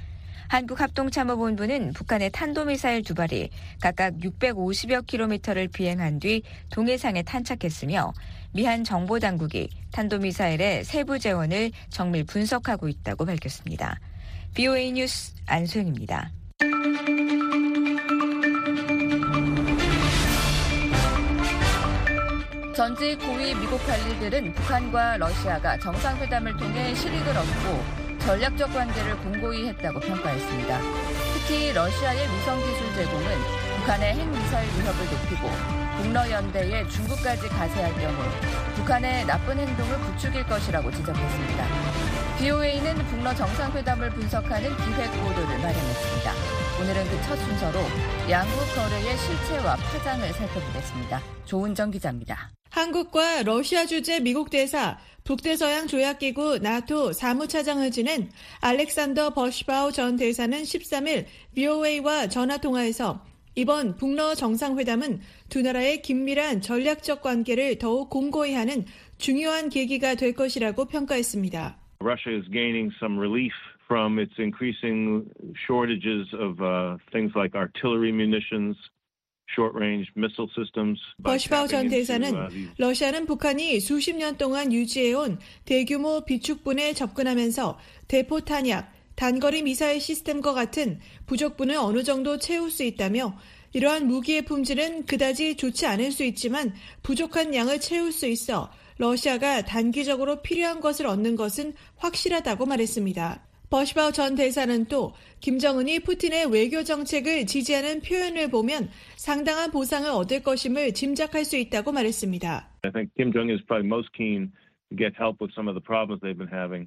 R: 한국합동참모본부는 북한의 탄도미사일 두 발이 각각 650여 킬로미터를 비행한 뒤 동해상에 탄착했으며 미한 정보당국이 탄도미사일의 세부 재원을 정밀 분석하고 있다고 밝혔습니다. BOA 뉴스 안소영입니다.
C: 전직 고위 미국 관리들은 북한과 러시아가 정상회담을 통해 실익을 얻고 전략적 관계를 공고히 했다고 평가했습니다. 특히 러시아의 위성 기술 제공은 북한의 핵미사일 위협을 높이고 북러 연대에 중국까지 가세할 경우 북한의 나쁜 행동을 부추길 것이라고 지적했습니다. BOA는 북러 정상회담을 분석하는 기획 보도를 마련했습니다. 오늘은 그 첫 순서로 양국 거래의 실체와 파장을 살펴보겠습니다. 조은정 기자입니다.
T: 한국과 러시아 주재 미국 대사, 북대서양 조약기구 나토 사무차장을 지낸 알렉산더 버시바우 전 대사는 13일 VOA와 전화 통화에서 이번 북러 정상회담은 두 나라의 긴밀한 전략적 관계를 더욱 공고히 하는 중요한 계기가 될 것이라고 평가했습니다.
U: Russia is gaining some relief from its increasing shortages of uh, things like artillery munitions,
T: 버시바우 전 대사는 러시아는 북한이 수십 년 동안 유지해온 대규모 비축분에 접근하면서 대포 탄약, 단거리 미사일 시스템과 같은 부족분을 어느 정도 채울 수 있다며 이러한 무기의 품질은 그다지 좋지 않을 수 있지만 부족한 양을 채울 수 있어 러시아가 단기적으로 필요한 것을 얻는 것은 확실하다고 말했습니다. 버시바우 전 대사는 또 김정은이 푸틴의 외교 정책을 지지하는 표현을 보면 상당한 보상을 얻을 것임을 짐작할 수 있다고 말했습니다.
U: I think Kim Jong is probably most keen to get help with some of the problems they've been having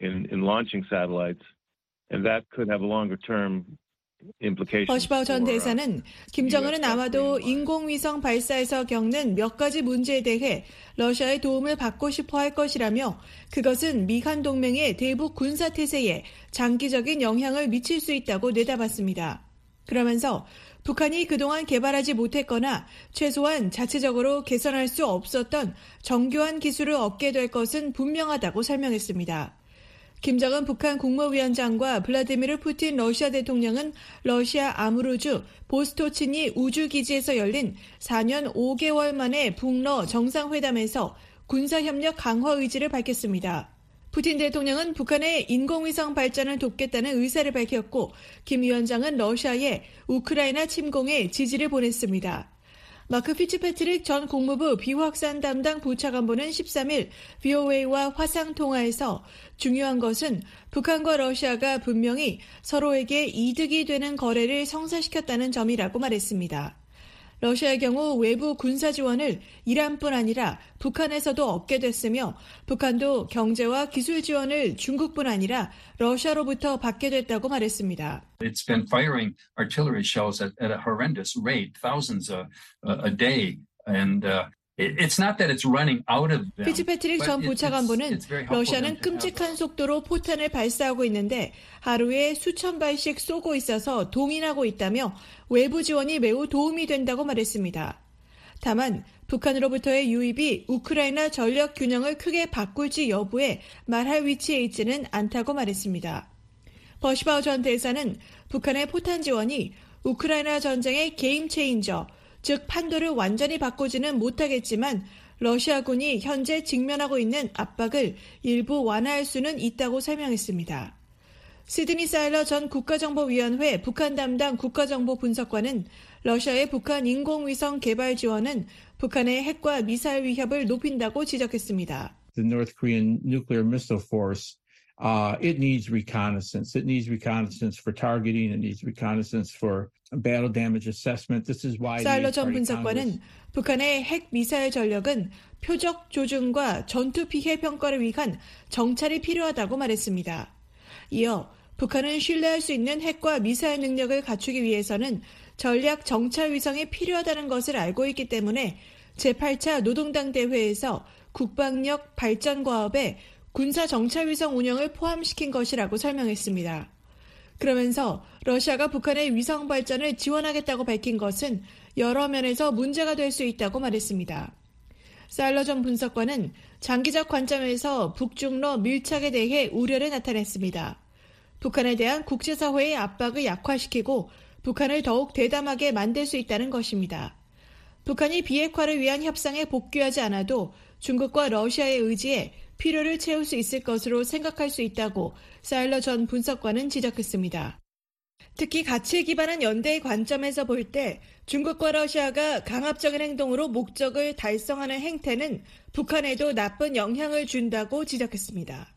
U: in, in launching satellites, and that could have a longer term
T: 버시바우 전 대사는 김정은은 아마도 인공위성 발사에서 겪는 몇 가지 문제에 대해 러시아의 도움을 받고 싶어 할 것이라며 그것은 미한 동맹의 대북 군사 태세에 장기적인 영향을 미칠 수 있다고 내다봤습니다. 그러면서 북한이 그동안 개발하지 못했거나 최소한 자체적으로 개선할 수 없었던 정교한 기술을 얻게 될 것은 분명하다고 설명했습니다. 김정은 북한 국무위원장과 블라디미르 푸틴 러시아 대통령은 러시아 아무르주 보스토치니 우주기지에서 열린 4년 5개월 만에 북러 정상회담에서 군사협력 강화 의지를 밝혔습니다. 푸틴 대통령은 북한의 인공위성 발전을 돕겠다는 의사를 밝혔고 김 위원장은 러시아에 우크라이나 침공에 지지를 보냈습니다. 마크 피츠패트릭 전 국무부 비확산 담당 부차관보는 13일 VOA와 화상 통화에서 중요한 것은 북한과 러시아가 분명히 서로에게 이득이 되는 거래를 성사시켰다는 점이라고 말했습니다. 러시아의 경우 외부 군사 지원을 이란뿐 아니라 북한에서도 얻게 됐으며 북한도 경제와 기술 지원을 중국뿐 아니라 러시아로부터 받게 됐다고 말했습니다.
V: It's been firing artillery shells at, at a horrendous rate, thousands a, a day. And uh,
T: 피츠패트릭 전 부차관보는 러시아는 끔찍한 속도로 포탄을 발사하고 있는데 하루에 수천 발씩 쏘고 있어서 동인하고 있다며 외부 지원이 매우 도움이 된다고 말했습니다. 다만 북한으로부터의 유입이 우크라이나 전력 균형을 크게 바꿀지 여부에 말할 위치에 있지는 않다고 말했습니다. 버시바우 전 대사는 북한의 포탄 지원이 우크라이나 전쟁의 게임 체인저, 즉 판도를 완전히 바꾸지는 못하겠지만 러시아군이 현재 직면하고 있는 압박을 일부 완화할 수는 있다고 설명했습니다. 시드니 사일러 전 국가정보위원회 북한 담당 국가정보 분석관은 러시아의 북한 인공위성 개발 지원은 북한의 핵과 미사일 위협을 높인다고 지적했습니다.
W: The North Korean nuclear missile force Uh, it needs reconnaissance. It needs reconnaissance for targeting. It needs reconnaissance for battle damage assessment. This is why.
T: 사일러 전 분석관은 북한의 핵 미사일 전력은 표적 조준과 전투 피해 평가를 위한 정찰이 필요하다고 말했습니다. 이어 북한은 신뢰할 수 있는 핵과 미사일 능력을 갖추기 위해서는 전략 정찰 위성이 필요하다는 것을 알고 있기 때문에 제8차 노동당 대회에서 국방력 발전 과업에 군사 정찰 위성 운영을 포함시킨 것이라고 설명했습니다. 그러면서 러시아가 북한의 위성 발전을 지원하겠다고 밝힌 것은 여러 면에서 문제가 될 수 있다고 말했습니다. 사일러 전 분석관은 장기적 관점에서 북중러 밀착에 대해 우려를 나타냈습니다. 북한에 대한 국제사회의 압박을 약화시키고 북한을 더욱 대담하게 만들 수 있다는 것입니다. 북한이 비핵화를 위한 협상에 복귀하지 않아도 중국과 러시아의 의지에 필요를 채울 수 있을 것으로 생각할 수 있다고 사일러 전 분석관은 지적했습니다. 특히 가치에 기반한 연대의 관점에서 볼 때 중국과 러시아가 강압적인 행동으로 목적을 달성하는 행태는 북한에도 나쁜 영향을 준다고 지적했습니다.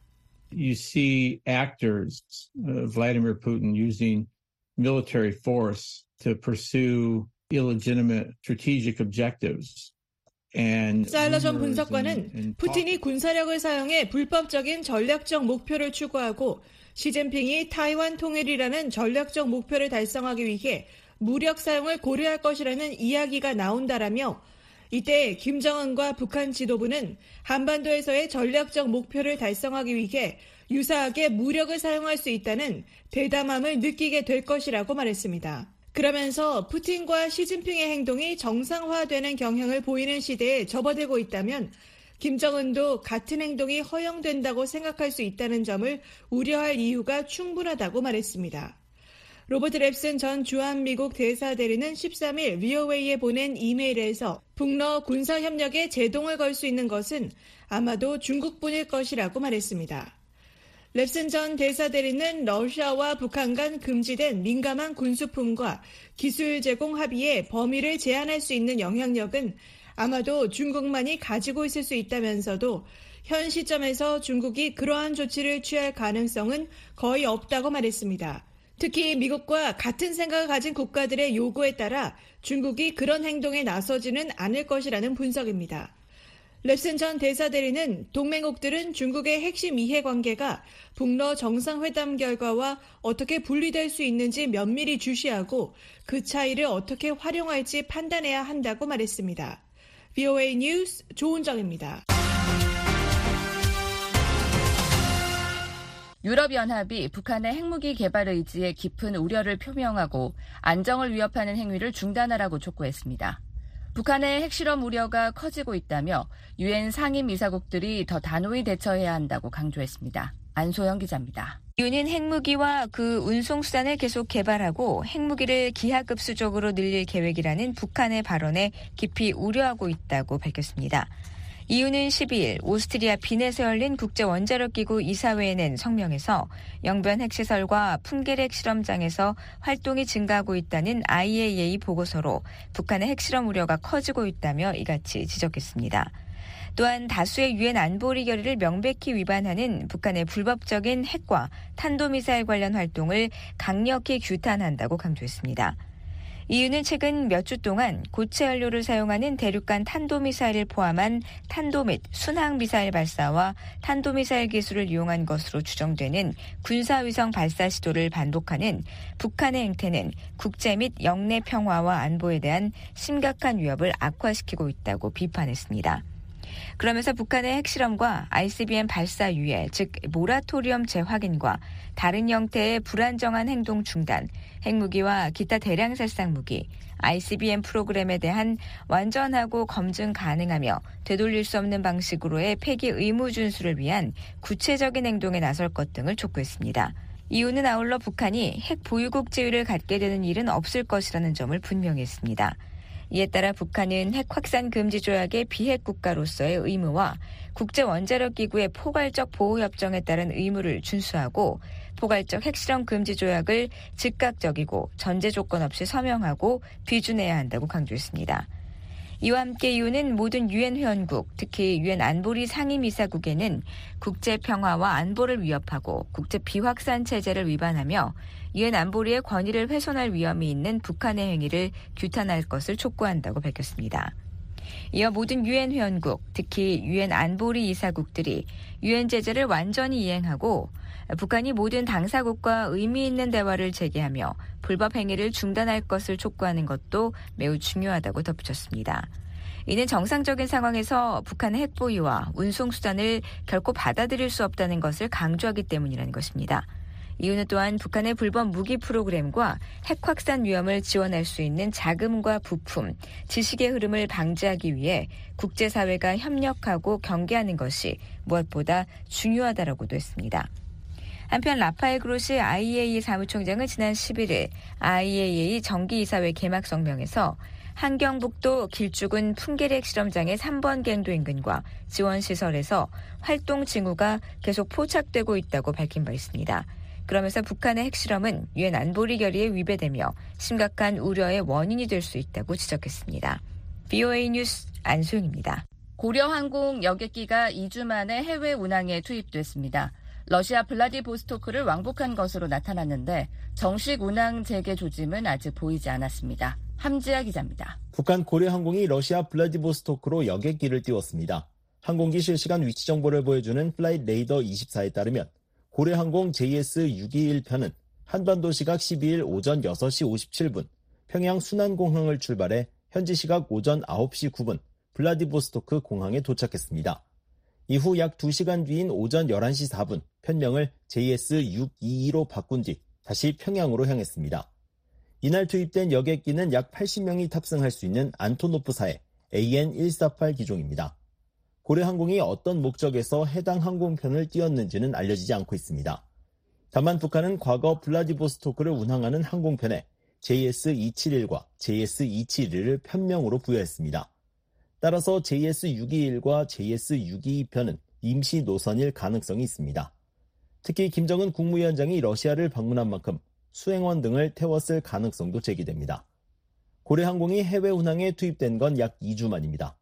W: You see actors, Vladimir Putin using military force to pursue illegitimate strategic objectives.
T: 사일러 전 분석관은 푸틴이 군사력을 사용해 불법적인 전략적 목표를 추구하고 시진핑이 타이완 통일이라는 전략적 목표를 달성하기 위해 무력 사용을 고려할 것이라는 이야기가 나온다라며 이때 김정은과 북한 지도부는 한반도에서의 전략적 목표를 달성하기 위해 유사하게 무력을 사용할 수 있다는 대담함을 느끼게 될 것이라고 말했습니다. 그러면서 푸틴과 시진핑의 행동이 정상화되는 경향을 보이는 시대에 접어들고 있다면 김정은도 같은 행동이 허용된다고 생각할 수 있다는 점을 우려할 이유가 충분하다고 말했습니다. 로버트 랩슨 전 주한미국 대사대리는 13일 VOA에 보낸 이메일에서 북러 군사협력에 제동을 걸 수 있는 것은 아마도 중국뿐일 것이라고 말했습니다. 랩슨 전 대사 대리는 러시아와 북한 간 금지된 민감한 군수품과 기술 제공 합의의 범위를 제한할 수 있는 영향력은 아마도 중국만이 가지고 있을 수 있다면서도 현 시점에서 중국이 그러한 조치를 취할 가능성은 거의 없다고 말했습니다. 특히 미국과 같은 생각을 가진 국가들의 요구에 따라 중국이 그런 행동에 나서지는 않을 것이라는 분석입니다. 랩슨 전 대사대리는 동맹국들은 중국의 핵심 이해관계가 북러 정상회담 결과와 어떻게 분리될 수 있는지 면밀히 주시하고 그 차이를 어떻게 활용할지 판단해야 한다고 말했습니다. VOA 뉴스 조은정입니다.
C: 유럽연합이 북한의 핵무기 개발 의지에 깊은 우려를 표명하고 안정을 위협하는 행위를 중단하라고 촉구했습니다. 북한의 핵실험 우려가 커지고 있다며 유엔 상임이사국들이 더 단호히 대처해야 한다고 강조했습니다. 안소영 기자입니다.
R: 이유는 핵무기와 그 운송수단을 계속 개발하고 핵무기를 기하급수적으로 늘릴 계획이라는 북한의 발언에 깊이 우려하고 있다고 밝혔습니다. 이유는 12일 오스트리아 빈에서 열린 국제원자력기구 이사회에 낸 성명에서 영변 핵시설과 풍계리 핵실험장에서 활동이 증가하고 있다는 IAEA 보고서로 북한의 핵실험 우려가 커지고 있다며 이같이 지적했습니다. 또한 다수의 유엔 안보리 결의를 명백히 위반하는 북한의 불법적인 핵과 탄도미사일 관련 활동을 강력히 규탄한다고 강조했습니다. 이유는 최근 몇 주 동안 고체 연료를 사용하는 대륙간 탄도미사일을 포함한 탄도 및 순항미사일 발사와 탄도미사일 기술을 이용한 것으로 추정되는 군사위성 발사 시도를 반복하는 북한의 행태는 국제 및 영내 평화와 안보에 대한 심각한 위협을 악화시키고 있다고 비판했습니다. 그러면서 북한의 핵실험과 ICBM 발사 유예, 즉 모라토리엄 재확인과 다른 형태의 불안정한 행동 중단, 핵무기와 기타 대량 살상 무기, ICBM 프로그램에 대한 완전하고 검증 가능하며 되돌릴 수 없는 방식으로의 폐기 의무 준수를 위한 구체적인 행동에 나설 것 등을 촉구했습니다. 이유는 아울러 북한이 핵 보유국 지위를 갖게 되는 일은 없을 것이라는 점을 분명히 했습니다. 이에 따라 북한은 핵 확산 금지 조약의 비핵 국가로서의 의무와 국제 원자력 기구의 포괄적 보호 협정에 따른 의무를 준수하고 포괄적 핵실험 금지 조약을 즉각적이고 전제 조건 없이 서명하고 비준해야 한다고 강조했습니다. 이와 함께 이유는 모든 유엔 회원국, 특히 유엔 안보리 상임이사국에는 국제 평화와 안보를 위협하고 국제 비확산 체제를 위반하며 유엔 안보리의 권위를 훼손할 위험이 있는 북한의 행위를 규탄할 것을 촉구한다고 밝혔습니다. 이어 모든 유엔 회원국, 특히 유엔 안보리 이사국들이 유엔 제재를 완전히 이행하고 북한이 모든 당사국과 의미 있는 대화를 재개하며 불법 행위를 중단할 것을 촉구하는 것도 매우 중요하다고 덧붙였습니다. 이는 정상적인 상황에서 북한의 핵보유와 운송수단을 결코 받아들일 수 없다는 것을 강조하기 때문이라는 것입니다. 이유는 또한 북한의 불법 무기 프로그램과 핵 확산 위험을 지원할 수 있는 자금과 부품, 지식의 흐름을 방지하기 위해 국제사회가 협력하고 경계하는 것이 무엇보다 중요하다라고도 했습니다. 한편 라파엘 그로시 IAEA 사무총장은 지난 11일 IAEA 정기이사회 개막 성명에서 한경북도 길쭉은 풍계리 실험장의 3번 갱도 인근과 지원시설에서 활동 징후가 계속 포착되고 있다고 밝힌 바 있습니다. 그러면서 북한의 핵실험은 유엔 안보리 결의에 위배되며 심각한 우려의 원인이 될 수 있다고 지적했습니다. VOA 뉴스 안소영입니다.
C: 고려항공 여객기가 2주 만에 해외 운항에 투입됐습니다. 러시아 블라디보스토크를 왕복한 것으로 나타났는데 정식 운항 재개 조짐은 아직 보이지 않았습니다. 함지하 기자입니다.
K: 북한 고려항공이 러시아 블라디보스토크로 여객기를 띄웠습니다. 항공기 실시간 위치 정보를 보여주는 Flightradar24에 따르면 고려항공 JS621편은 한반도 시각 12일 오전 6시 57분 평양 순안공항을 출발해 현지 시각 오전 9시 9분 블라디보스토크 공항에 도착했습니다. 이후 약 2시간 뒤인 오전 11시 4분 편명을 JS622로 바꾼 뒤 다시 평양으로 향했습니다. 이날 투입된 여객기는 약 80명이 탑승할 수 있는 안토노프사의 AN148 기종입니다. 고려항공이 어떤 목적에서 해당 항공편을 띄웠는지는 알려지지 않고 있습니다. 다만 북한은 과거 블라디보스토크를 운항하는 항공편에 JS271과 JS271을 편명으로 부여했습니다. 따라서 JS621과 JS622편은 임시 노선일 가능성이 있습니다. 특히 김정은 국무위원장이 러시아를 방문한 만큼 수행원 등을 태웠을 가능성도 제기됩니다. 고래항공이 해외 운항에 투입된 건 약 2주 만입니다.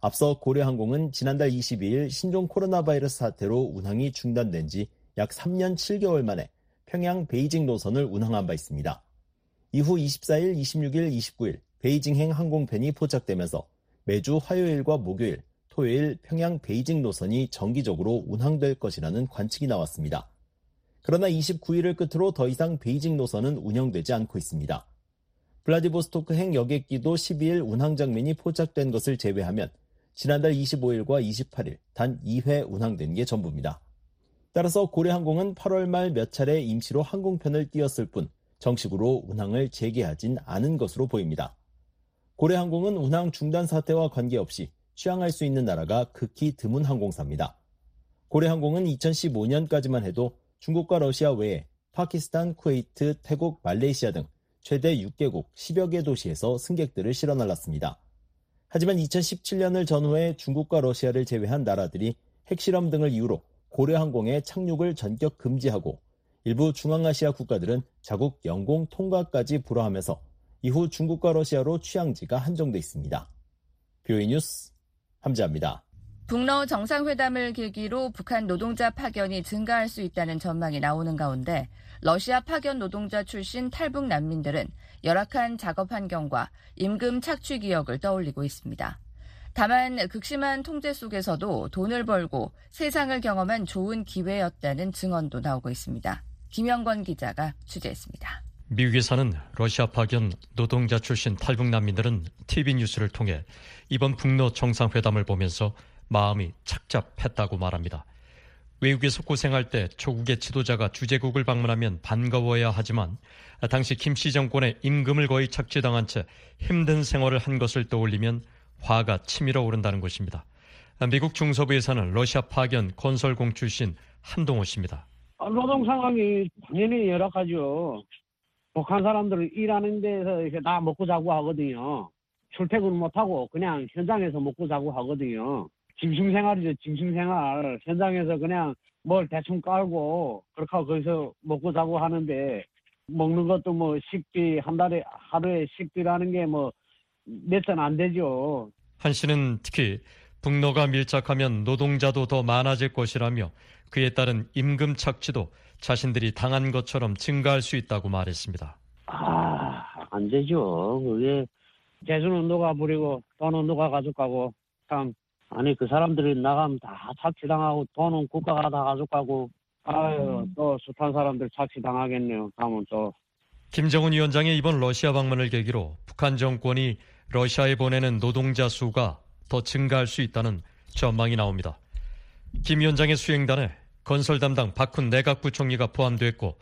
K: 앞서 고려항공은 지난달 22일 신종 코로나 바이러스 사태로 운항이 중단된 지 약 3년 7개월 만에 평양 베이징 노선을 운항한 바 있습니다. 이후 24일, 26일, 29일 베이징행 항공편이 포착되면서 매주 화요일과 목요일, 토요일 평양 베이징 노선이 정기적으로 운항될 것이라는 관측이 나왔습니다. 그러나 29일을 끝으로 더 이상 베이징 노선은 운영되지 않고 있습니다. 블라디보스토크행 여객기도 12일 운항 장면이 포착된 것을 제외하면 지난달 25일과 28일 단 2회 운항된 게 전부입니다. 따라서 고려항공은 8월 말 몇 차례 임시로 항공편을 띄었을 뿐 정식으로 운항을 재개하진 않은 것으로 보입니다. 고려항공은 운항 중단 사태와 관계없이 취항할 수 있는 나라가 극히 드문 항공사입니다. 고려항공은 2015년까지만 해도 중국과 러시아 외에 파키스탄, 쿠웨이트, 태국, 말레이시아 등 최대 6개국 10여 개 도시에서 승객들을 실어 날랐습니다. 하지만 2017년을 전후해 중국과 러시아를 제외한 나라들이 핵실험 등을 이유로 고려 항공의 착륙을 전격 금지하고 일부 중앙아시아 국가들은 자국 영공 통과까지 불허하면서 이후 중국과 러시아로 취향지가 한정돼 있습니다. 뷰이 뉴스 함재합니다.
C: 북러 정상회담을 계기로 북한 노동자 파견이 증가할 수 있다는 전망이 나오는 가운데 러시아 파견 노동자 출신 탈북 난민들은 열악한 작업 환경과 임금 착취 기억을 떠올리고 있습니다. 다만 극심한 통제 속에서도 돈을 벌고 세상을 경험한 좋은 기회였다는 증언도 나오고 있습니다. 김영건 기자가 취재했습니다.
X: 미국에 사는 러시아 파견 노동자 출신 탈북 난민들은 TV 뉴스를 통해 이번 북러 정상회담을 보면서 마음이 착잡했다고 말합니다. 외국에서 고생할 때 조국의 지도자가 주재국을 방문하면 반가워야 하지만 당시 김씨 정권의 임금을 거의 착취당한 채 힘든 생활을 한 것을 떠올리면 화가 치밀어 오른다는 것입니다. 미국 중서부에 사는 러시아 파견 건설공 출신 한동호 씨입니다.
Y: 노동 상황이 당연히 열악하죠. 북한 사람들 일하는 데서 이렇게 다 먹고 자고 하거든요. 출퇴근 못하고 그냥 현장에서 먹고 자고 하거든요. 짐승 생활이죠, 짐승 생활. 현장에서 그냥 뭘 대충 깔고 그렇게 하고 거기서 먹고 자고 하는데 먹는 것도 뭐 식비 한 달에 하루에 식비라는 게 뭐몇전안 되죠.
X: 한 씨는 특히 북로가 밀착하면 노동자도 더 많아질 것이라며 그에 따른 임금 착취도 자신들이 당한 것처럼 증가할 수 있다고 말했습니다.
Y: 아, 안 되죠. 그게 재수는 누가 부리고 돈은 누가 가져가고 참 아니 그 사람들이 나가면 다 착취당하고 돈은 국가가 다 가져가고 아유 또 숱한 사람들 착취당하겠네요. 다음은 또
X: 김정은 위원장의 이번 러시아 방문을 계기로 북한 정권이 러시아에 보내는 노동자 수가 더 증가할 수 있다는 전망이 나옵니다. 김 위원장의 수행단에 건설 담당 박훈 내각부총리가 포함됐고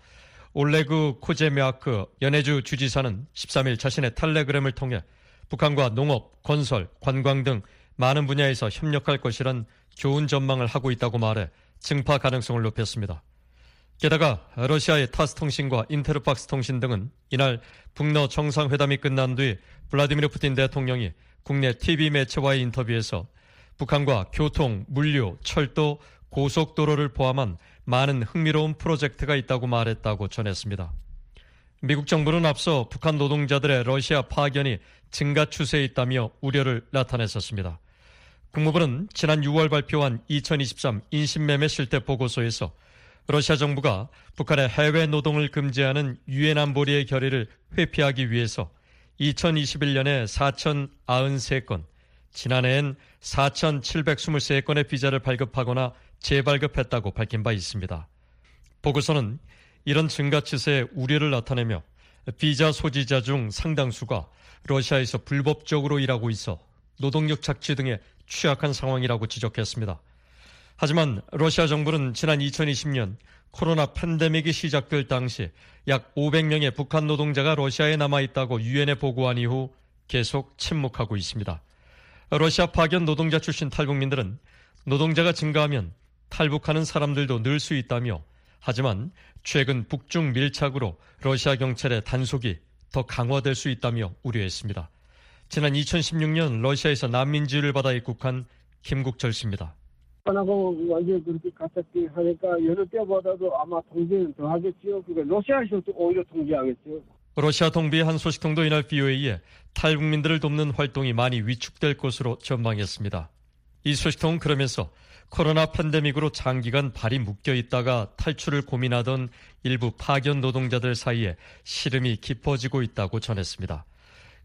X: 올레그 코제메아크 연해주 주지사는 13일 자신의 텔레그램을 통해 북한과 농업, 건설, 관광 등 많은 분야에서 협력할 것이란 좋은 전망을 하고 있다고 말해 증파 가능성을 높였습니다. 게다가 러시아의 타스 통신과 인테르팍스 통신 등은 이날 북러 정상회담이 끝난 뒤 블라디미르 푸틴 대통령이 국내 TV 매체와의 인터뷰에서 북한과 교통, 물류, 철도, 고속도로를 포함한 많은 흥미로운 프로젝트가 있다고 말했다고 전했습니다. 미국 정부는 앞서 북한 노동자들의 러시아 파견이 증가 추세에 있다며 우려를 나타냈었습니다. 국무부는 지난 6월 발표한 2023 인신매매 실태 보고서에서 러시아 정부가 북한의 해외 노동을 금지하는 유엔 안보리의 결의를 회피하기 위해서 2021년에 4,093건, 지난해엔 4,723건의 비자를 발급하거나 재발급했다고 밝힌 바 있습니다. 보고서는 이런 증가 추세에 우려를 나타내며 비자 소지자 중 상당수가 러시아에서 불법적으로 일하고 있어 노동력 착취 등의 취약한 상황이라고 지적했습니다. 하지만 러시아 정부는 지난 2020년 코로나 팬데믹이 시작될 당시 약 500명의 북한 노동자가 러시아에 남아 있다고 유엔에 보고한 이후 계속 침묵하고 있습니다. 러시아 파견 노동자 출신 탈북민들은 노동자가 증가하면 탈북하는 사람들도 늘 수 있다며 하지만 최근 북중 밀착으로 러시아 경찰의 단속이 더 강화될 수 있다며 우려했습니다. 지난 2016년 러시아에서 난민지를 받아 입국한 김국철 씨입니다.
Y: 하고 완전히 그렇게 갔었기 하니까 여느 때보다도 아마 통제는 더 하겠지요. 그러니까 러시아에서도 오히려 통제하겠죠.
X: 러시아 동부의 한 소식통도 이날 BOA에 탈북민들을 돕는 활동이 많이 위축될 것으로 전망했습니다. 이 소식통은 그러면서 코로나 팬데믹으로 장기간 발이 묶여 있다가 탈출을 고민하던 일부 파견 노동자들 사이에 시름이 깊어지고 있다고 전했습니다.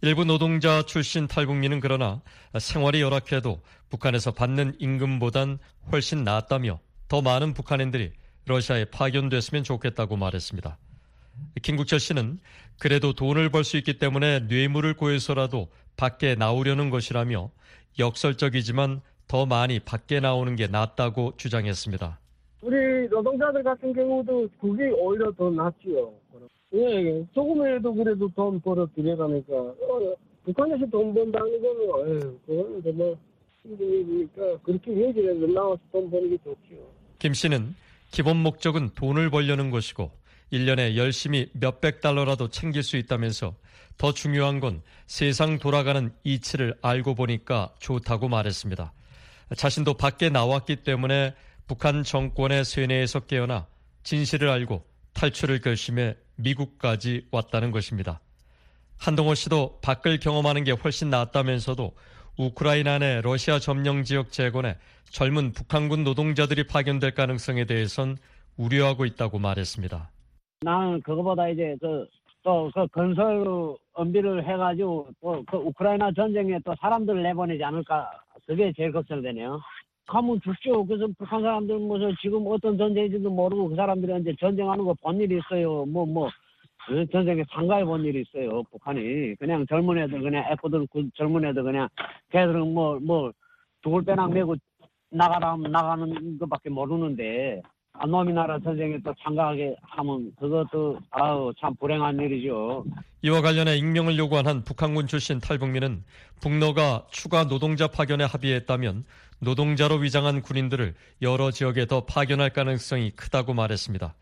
X: 일부 노동자 출신 탈북민은 그러나 생활이 열악해도 북한에서 받는 임금보단 훨씬 낫다며 더 많은 북한인들이 러시아에 파견됐으면 좋겠다고 말했습니다. 김국철 씨는 그래도 돈을 벌 수 있기 때문에 뇌물을 구해서라도 밖에 나오려는 것이라며 역설적이지만 더 많이 밖에 나오는 게 낫다고 주장했습니다.
Y: 우리 노동자들 같은 경우도 그게 오히려 더 낫지요. 예, 조금이라도 그래도 돈 벌어 들여가니까 어, 북한에서 돈 번다는 거는 예, 그거는 정말 힘드니까 그렇게 얘기를 나와서 돈 버는 게 좋지요.
X: 김 씨는 기본 목적은 돈을 벌려는 것이고 1년에 열심히 몇백 달러라도 챙길 수 있다면서 더 중요한 건 세상 돌아가는 이치를 알고 보니까 좋다고 말했습니다. 자신도 밖에 나왔기 때문에 북한 정권의 쇠뇌에서 깨어나 진실을 알고 탈출을 결심해 미국까지 왔다는 것입니다. 한동호 씨도 밖을 경험하는 게 훨씬 낫다면서도 우크라이나 내 러시아 점령 지역 재건에 젊은 북한군 노동자들이 파견될 가능성에 대해선 우려하고 있다고 말했습니다.
Y: 나는 그거보다 이제 그 또 그 건설 엄비를 해가지고 또 그 우크라이나 전쟁에 또 사람들을 내보내지 않을까 그게 제일 걱정되네요. 가면 죽죠. 그래서 북한 사람들 무슨 지금 어떤 전쟁인지도 모르고 그 사람들이 이제 전쟁하는 거 본 일이 있어요. 뭐 뭐. 그 전쟁에 참가해 본 일이 있어요. 북한이 그냥 젊은 애들 그냥 애포들 그 젊은 애들 그냥 걔들은 뭐뭐 뭐 죽을 빼랑 메고 나가라 하면 나가는 것밖에 모르는데 안놈이 나라 전쟁에 또 참가하게 하면 그것도 아우 참 불행한 일이죠.
X: 이와 관련해 익명을 요구한 한 북한군 출신 탈북민은 북노가 추가 노동자 파견에 합의했다면 노동자로 위장한 군인들을 여러 지역에 더 파견할 가능성이 크다고 말했습니다.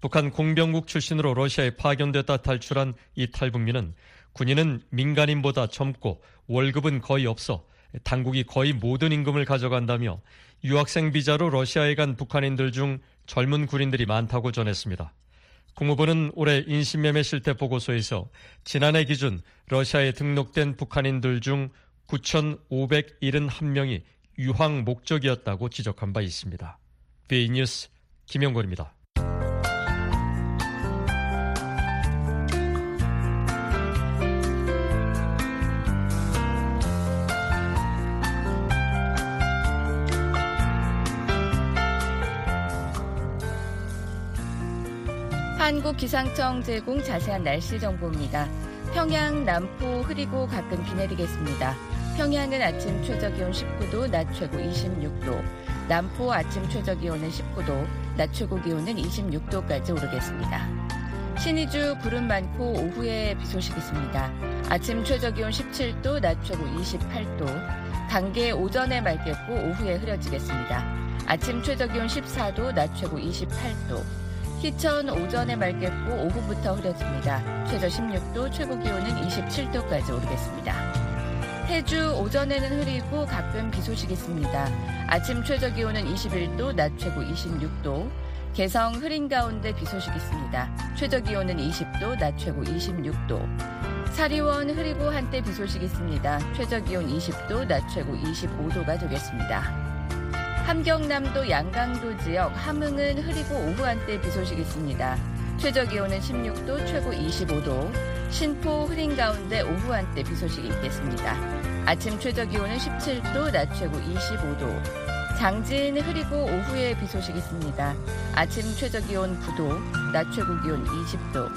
X: 북한 공병국 출신으로 러시아에 파견됐다 탈출한 이 탈북민은 군인은 민간인보다 젊고 월급은 거의 없어 당국이 거의 모든 임금을 가져간다며 유학생 비자로 러시아에 간 북한인들 중 젊은 군인들이 많다고 전했습니다. 국무부는 올해 인신매매 실태 보고서에서 지난해 기준 러시아에 등록된 북한인들 중 9,571명이 유학 목적이었다고 지적한 바 있습니다. BA 뉴스 김영권입니다.
C: 기상청 제공 자세한 날씨 정보입니다. 평양, 남포 흐리고 가끔 비 내리겠습니다. 평양은 아침 최저 기온 19도, 낮 최고 26도. 남포 아침 최저 기온은 19도, 낮 최고 기온은 26도까지 오르겠습니다. 신의주 구름 많고 오후에 비 소식 있습니다. 아침 최저 기온 17도, 낮 최고 28도. 단계 오전에 맑겠고 오후에 흐려지겠습니다. 아침 최저 기온 14도, 낮 최고 28도. 희천 오전에 맑겠고 오후부터 흐려집니다. 최저 16도, 최고 기온은 27도까지 오르겠습니다. 해주 오전에는 흐리고 가끔 비 소식 있습니다. 아침 최저 기온은 21도, 낮 최고 26도. 개성 흐린 가운데 비 소식 있습니다. 최저 기온은 20도, 낮 최고 26도. 사리원 흐리고 한때 비 소식 있습니다. 최저 기온 20도, 낮 최고 25도가 되겠습니다. 함경남도 양강도 지역 함흥은 흐리고 오후 한때 비 소식 있습니다. 최저 기온은 16도, 최고 25도. 신포 흐린 가운데 오후 한때 비 소식이 있겠습니다. 아침 최저 기온은 17도, 낮 최고 25도. 장진 흐리고 오후에 비 소식 있습니다. 아침 최저 기온 9도, 낮 최고 기온 20도.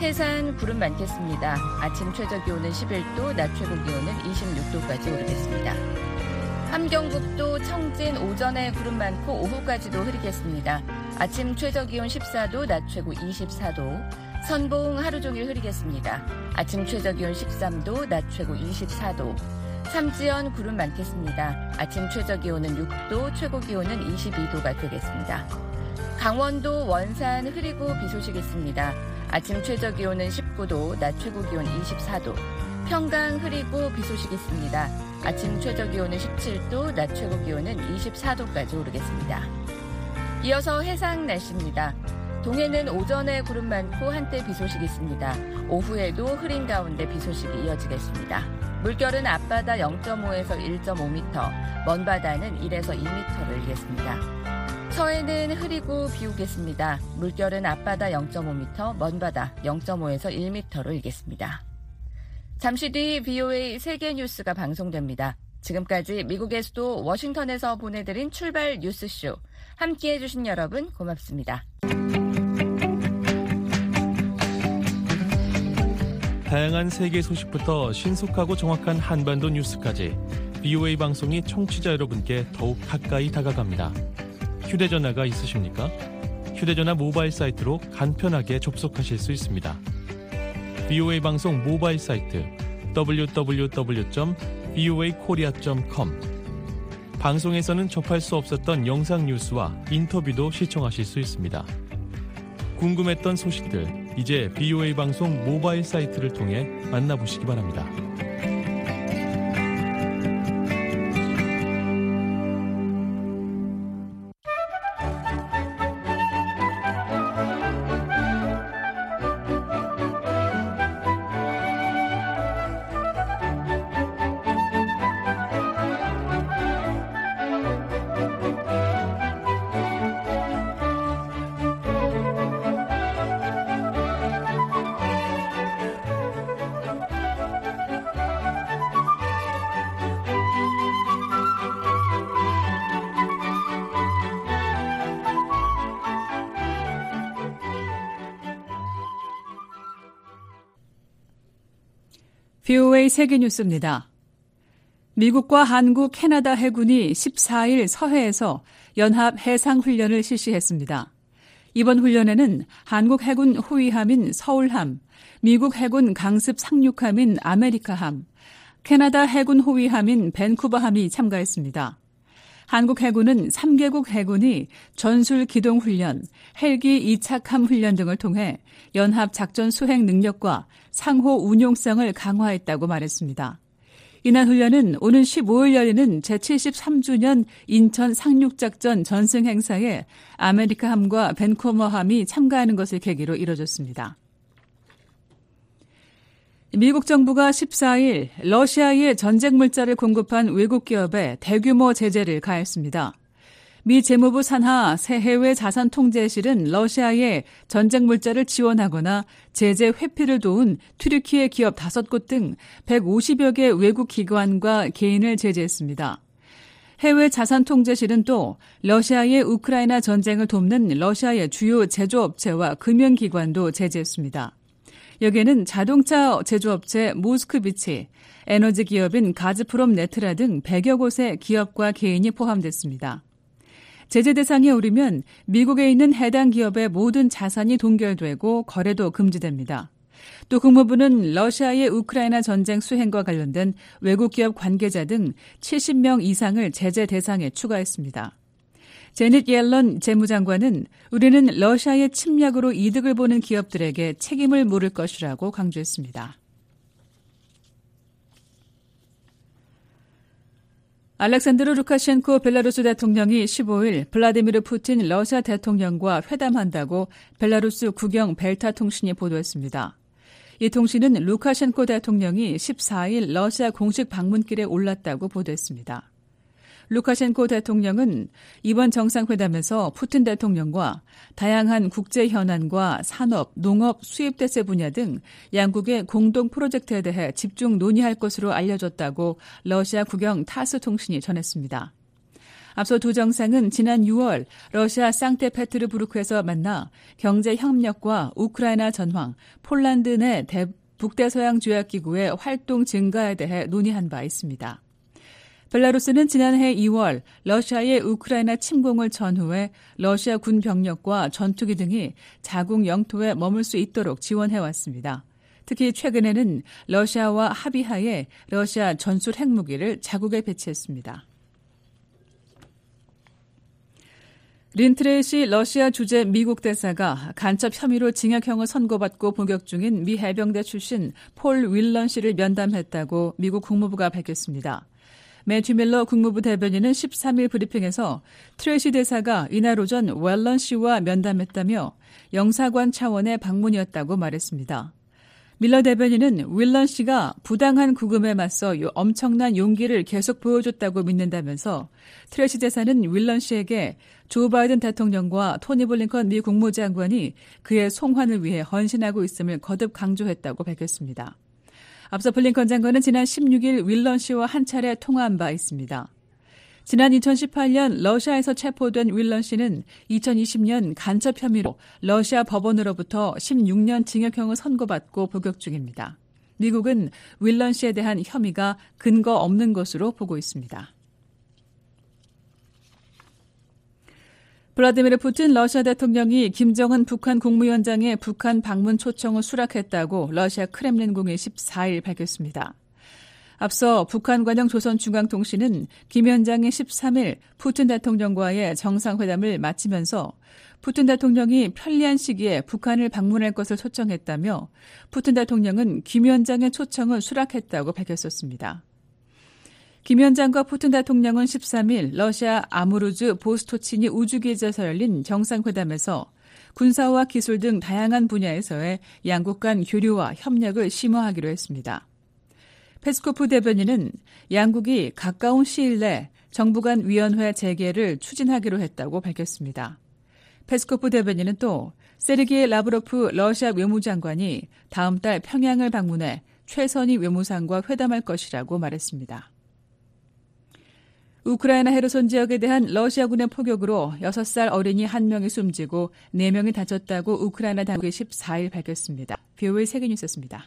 C: 해산 구름 많겠습니다. 아침 최저 기온은 11도, 낮 최고 기온은 26도까지 오르겠습니다. 함경북도 청진 오전에 구름 많고 오후까지도 흐리겠습니다. 아침 최저 기온 14도, 낮 최고 24도. 선봉 하루 종일 흐리겠습니다. 아침 최저 기온 13도, 낮 최고 24도. 삼지연 구름 많겠습니다. 아침 최저 기온은 6도, 최고 기온은 22도가 되겠습니다. 강원도 원산 흐리고 비 소식 있습니다. 아침 최저 기온은 19도, 낮 최고 기온 24도. 평강 흐리고 비 소식 있습니다. 아침 최저 기온은 17도, 낮 최고 기온은 24도까지 오르겠습니다. 이어서 해상 날씨입니다. 동해는 오전에 구름 많고 한때 비 소식 있습니다. 오후에도 흐린 가운데 비 소식이 이어지겠습니다. 물결은 앞바다 0.5에서 1.5m, 먼바다는 1에서 2m를 일겠습니다. 서해는 흐리고 비 오겠습니다. 물결은 앞바다 0.5m, 먼바다 0.5에서 1m로 일겠습니다. 잠시 뒤 VOA 세계 뉴스가 방송됩니다. 지금까지 미국의 수도 워싱턴에서 보내드린 출발 뉴스쇼. 함께 해주신 여러분 고맙습니다.
Z: 다양한 세계 소식부터 신속하고 정확한 한반도 뉴스까지 VOA 방송이 청취자 여러분께 더욱 가까이 다가갑니다. 휴대전화가 있으십니까? 휴대전화 모바일 사이트로 간편하게 접속하실 수 있습니다. VOA 방송 모바일 사이트 www.voakorea.com 방송에서는 접할 수 없었던 영상 뉴스와 인터뷰도 시청하실 수 있습니다.
J: 궁금했던 소식들 이제 BOA 방송 모바일 사이트를 통해 만나보시기 바랍니다.
A: VOA 세계뉴스입니다. 미국과 한국, 캐나다 해군이 14일 서해에서 연합 해상훈련을 실시했습니다. 이번 훈련에는 한국 해군 호위함인 서울함, 미국 해군 강습 상륙함인 아메리카함, 캐나다 해군 호위함인 밴쿠버함이 참가했습니다. 한국 해군은 3개국 해군이 전술 기동 훈련, 헬기 이착함 훈련 등을 통해 연합 작전 수행 능력과 상호 운용성을 강화했다고 말했습니다. 이날 훈련은 오는 15일 열리는 제73주년 인천 상륙작전 전승 행사에 아메리카함과 벤코머함이 참가하는 것을 계기로 이뤄졌습니다. 미국 정부가 14일 러시아에 전쟁 물자를 공급한 외국 기업에 대규모 제재를 가했습니다. 미 재무부 산하 새 해외 자산 통제실은 러시아에 전쟁 물자를 지원하거나 제재 회피를 도운 튀르키예 기업 5곳 등 150여 개 외국 기관과 개인을 제재했습니다. 해외 자산 통제실은 또 러시아의 우크라이나 전쟁을 돕는 러시아의 주요 제조업체와 금융기관도 제재했습니다. 여기에는 자동차 제조업체 모스크비치, 에너지 기업인 가즈프롬 네트라 등 100여 곳의 기업과 개인이 포함됐습니다. 제재 대상에 오르면 미국에 있는 해당 기업의 모든 자산이 동결되고 거래도 금지됩니다. 또 국무부는 러시아의 우크라이나 전쟁 수행과 관련된 외국 기업 관계자 등 70명 이상을 제재 대상에 추가했습니다. 제닛 옐런 재무장관은 우리는 러시아의 침략으로 이득을 보는 기업들에게 책임을 물을 것이라고 강조했습니다. 알렉산드르 루카셴코 벨라루스 대통령이 15일 블라디미르 푸틴 러시아 대통령과 회담한다고 벨라루스 국영 벨타 통신이 보도했습니다. 이 통신은 루카셴코 대통령이 14일 러시아 공식 방문길에 올랐다고 보도했습니다. 루카셴코 대통령은 이번 정상회담에서 푸틴 대통령과 다양한 국제 현안과 산업, 농업, 수입 대세 분야 등 양국의 공동 프로젝트에 대해 집중 논의할 것으로 알려졌다고 러시아 국영 타스 통신이 전했습니다. 앞서 두 정상은 지난 6월 러시아 상테페트르부르크에서 만나 경제 협력과 우크라이나 전황, 폴란드 내 북대서양 조약기구의 활동 증가에 대해 논의한 바 있습니다. 벨라루스는 지난해 2월 러시아의 우크라이나 침공을 전후해 러시아 군 병력과 전투기 등이 자국 영토에 머물 수 있도록 지원해왔습니다. 특히 최근에는 러시아와 합의하에 러시아 전술 핵무기를 자국에 배치했습니다. 린 트레이시 러시아 주재 미국 대사가 간첩 혐의로 징역형을 선고받고 복역 중인 미 해병대 출신 폴 윌런 씨를 면담했다고 미국 국무부가 밝혔습니다. 매튜 밀러 국무부 대변인은 13일 브리핑에서 트레이시 대사가 이날 오전 윌런 씨와 면담했다며 영사관 차원의 방문이었다고 말했습니다. 밀러 대변인은 윌런 씨가 부당한 구금에 맞서 엄청난 용기를 계속 보여줬다고 믿는다면서 트레시 대사는 윌런 씨에게 조 바이든 대통령과 토니 블링컨 미 국무장관이 그의 송환을 위해 헌신하고 있음을 거듭 강조했다고 밝혔습니다. 앞서 블링컨 장관은 지난 16일 윌런 씨와 한 차례 통화한 바 있습니다. 지난 2018년 러시아에서 체포된 윌런 씨는 2020년 간첩 혐의로 러시아 법원으로부터 16년 징역형을 선고받고 복역 중입니다. 미국은 윌런 씨에 대한 혐의가 근거 없는 것으로 보고 있습니다. 블라디미르 푸틴 러시아 대통령이 김정은 북한 국무위원장의 북한 방문 초청을 수락했다고 러시아 크렘린궁이 14일 밝혔습니다. 앞서 북한 관영 조선중앙통신은 김 위원장이 13일 푸틴 대통령과의 정상회담을 마치면서 푸틴 대통령이 편리한 시기에 북한을 방문할 것을 초청했다며 푸틴 대통령은 김 위원장의 초청을 수락했다고 밝혔었습니다. 김 위원장과 푸틴 대통령은 13일 러시아 아무르주 보스토치니 우주기지에서 열린 정상회담에서 군사와 기술 등 다양한 분야에서의 양국 간 교류와 협력을 심화하기로 했습니다. 페스코프 대변인은 양국이 가까운 시일 내 정부 간 위원회 재개를 추진하기로 했다고 밝혔습니다. 페스코프 대변인은 또 세르게이 라브로프 러시아 외무장관이 다음 달 평양을 방문해 최선희 외무상과 회담할 것이라고 말했습니다. 우크라이나 헤르손 지역에 대한 러시아군의 포격으로 6살 어린이 1명이 숨지고 4명이 다쳤다고 우크라이나 당국이 14일 밝혔습니다. VOA 세계뉴스였습니다.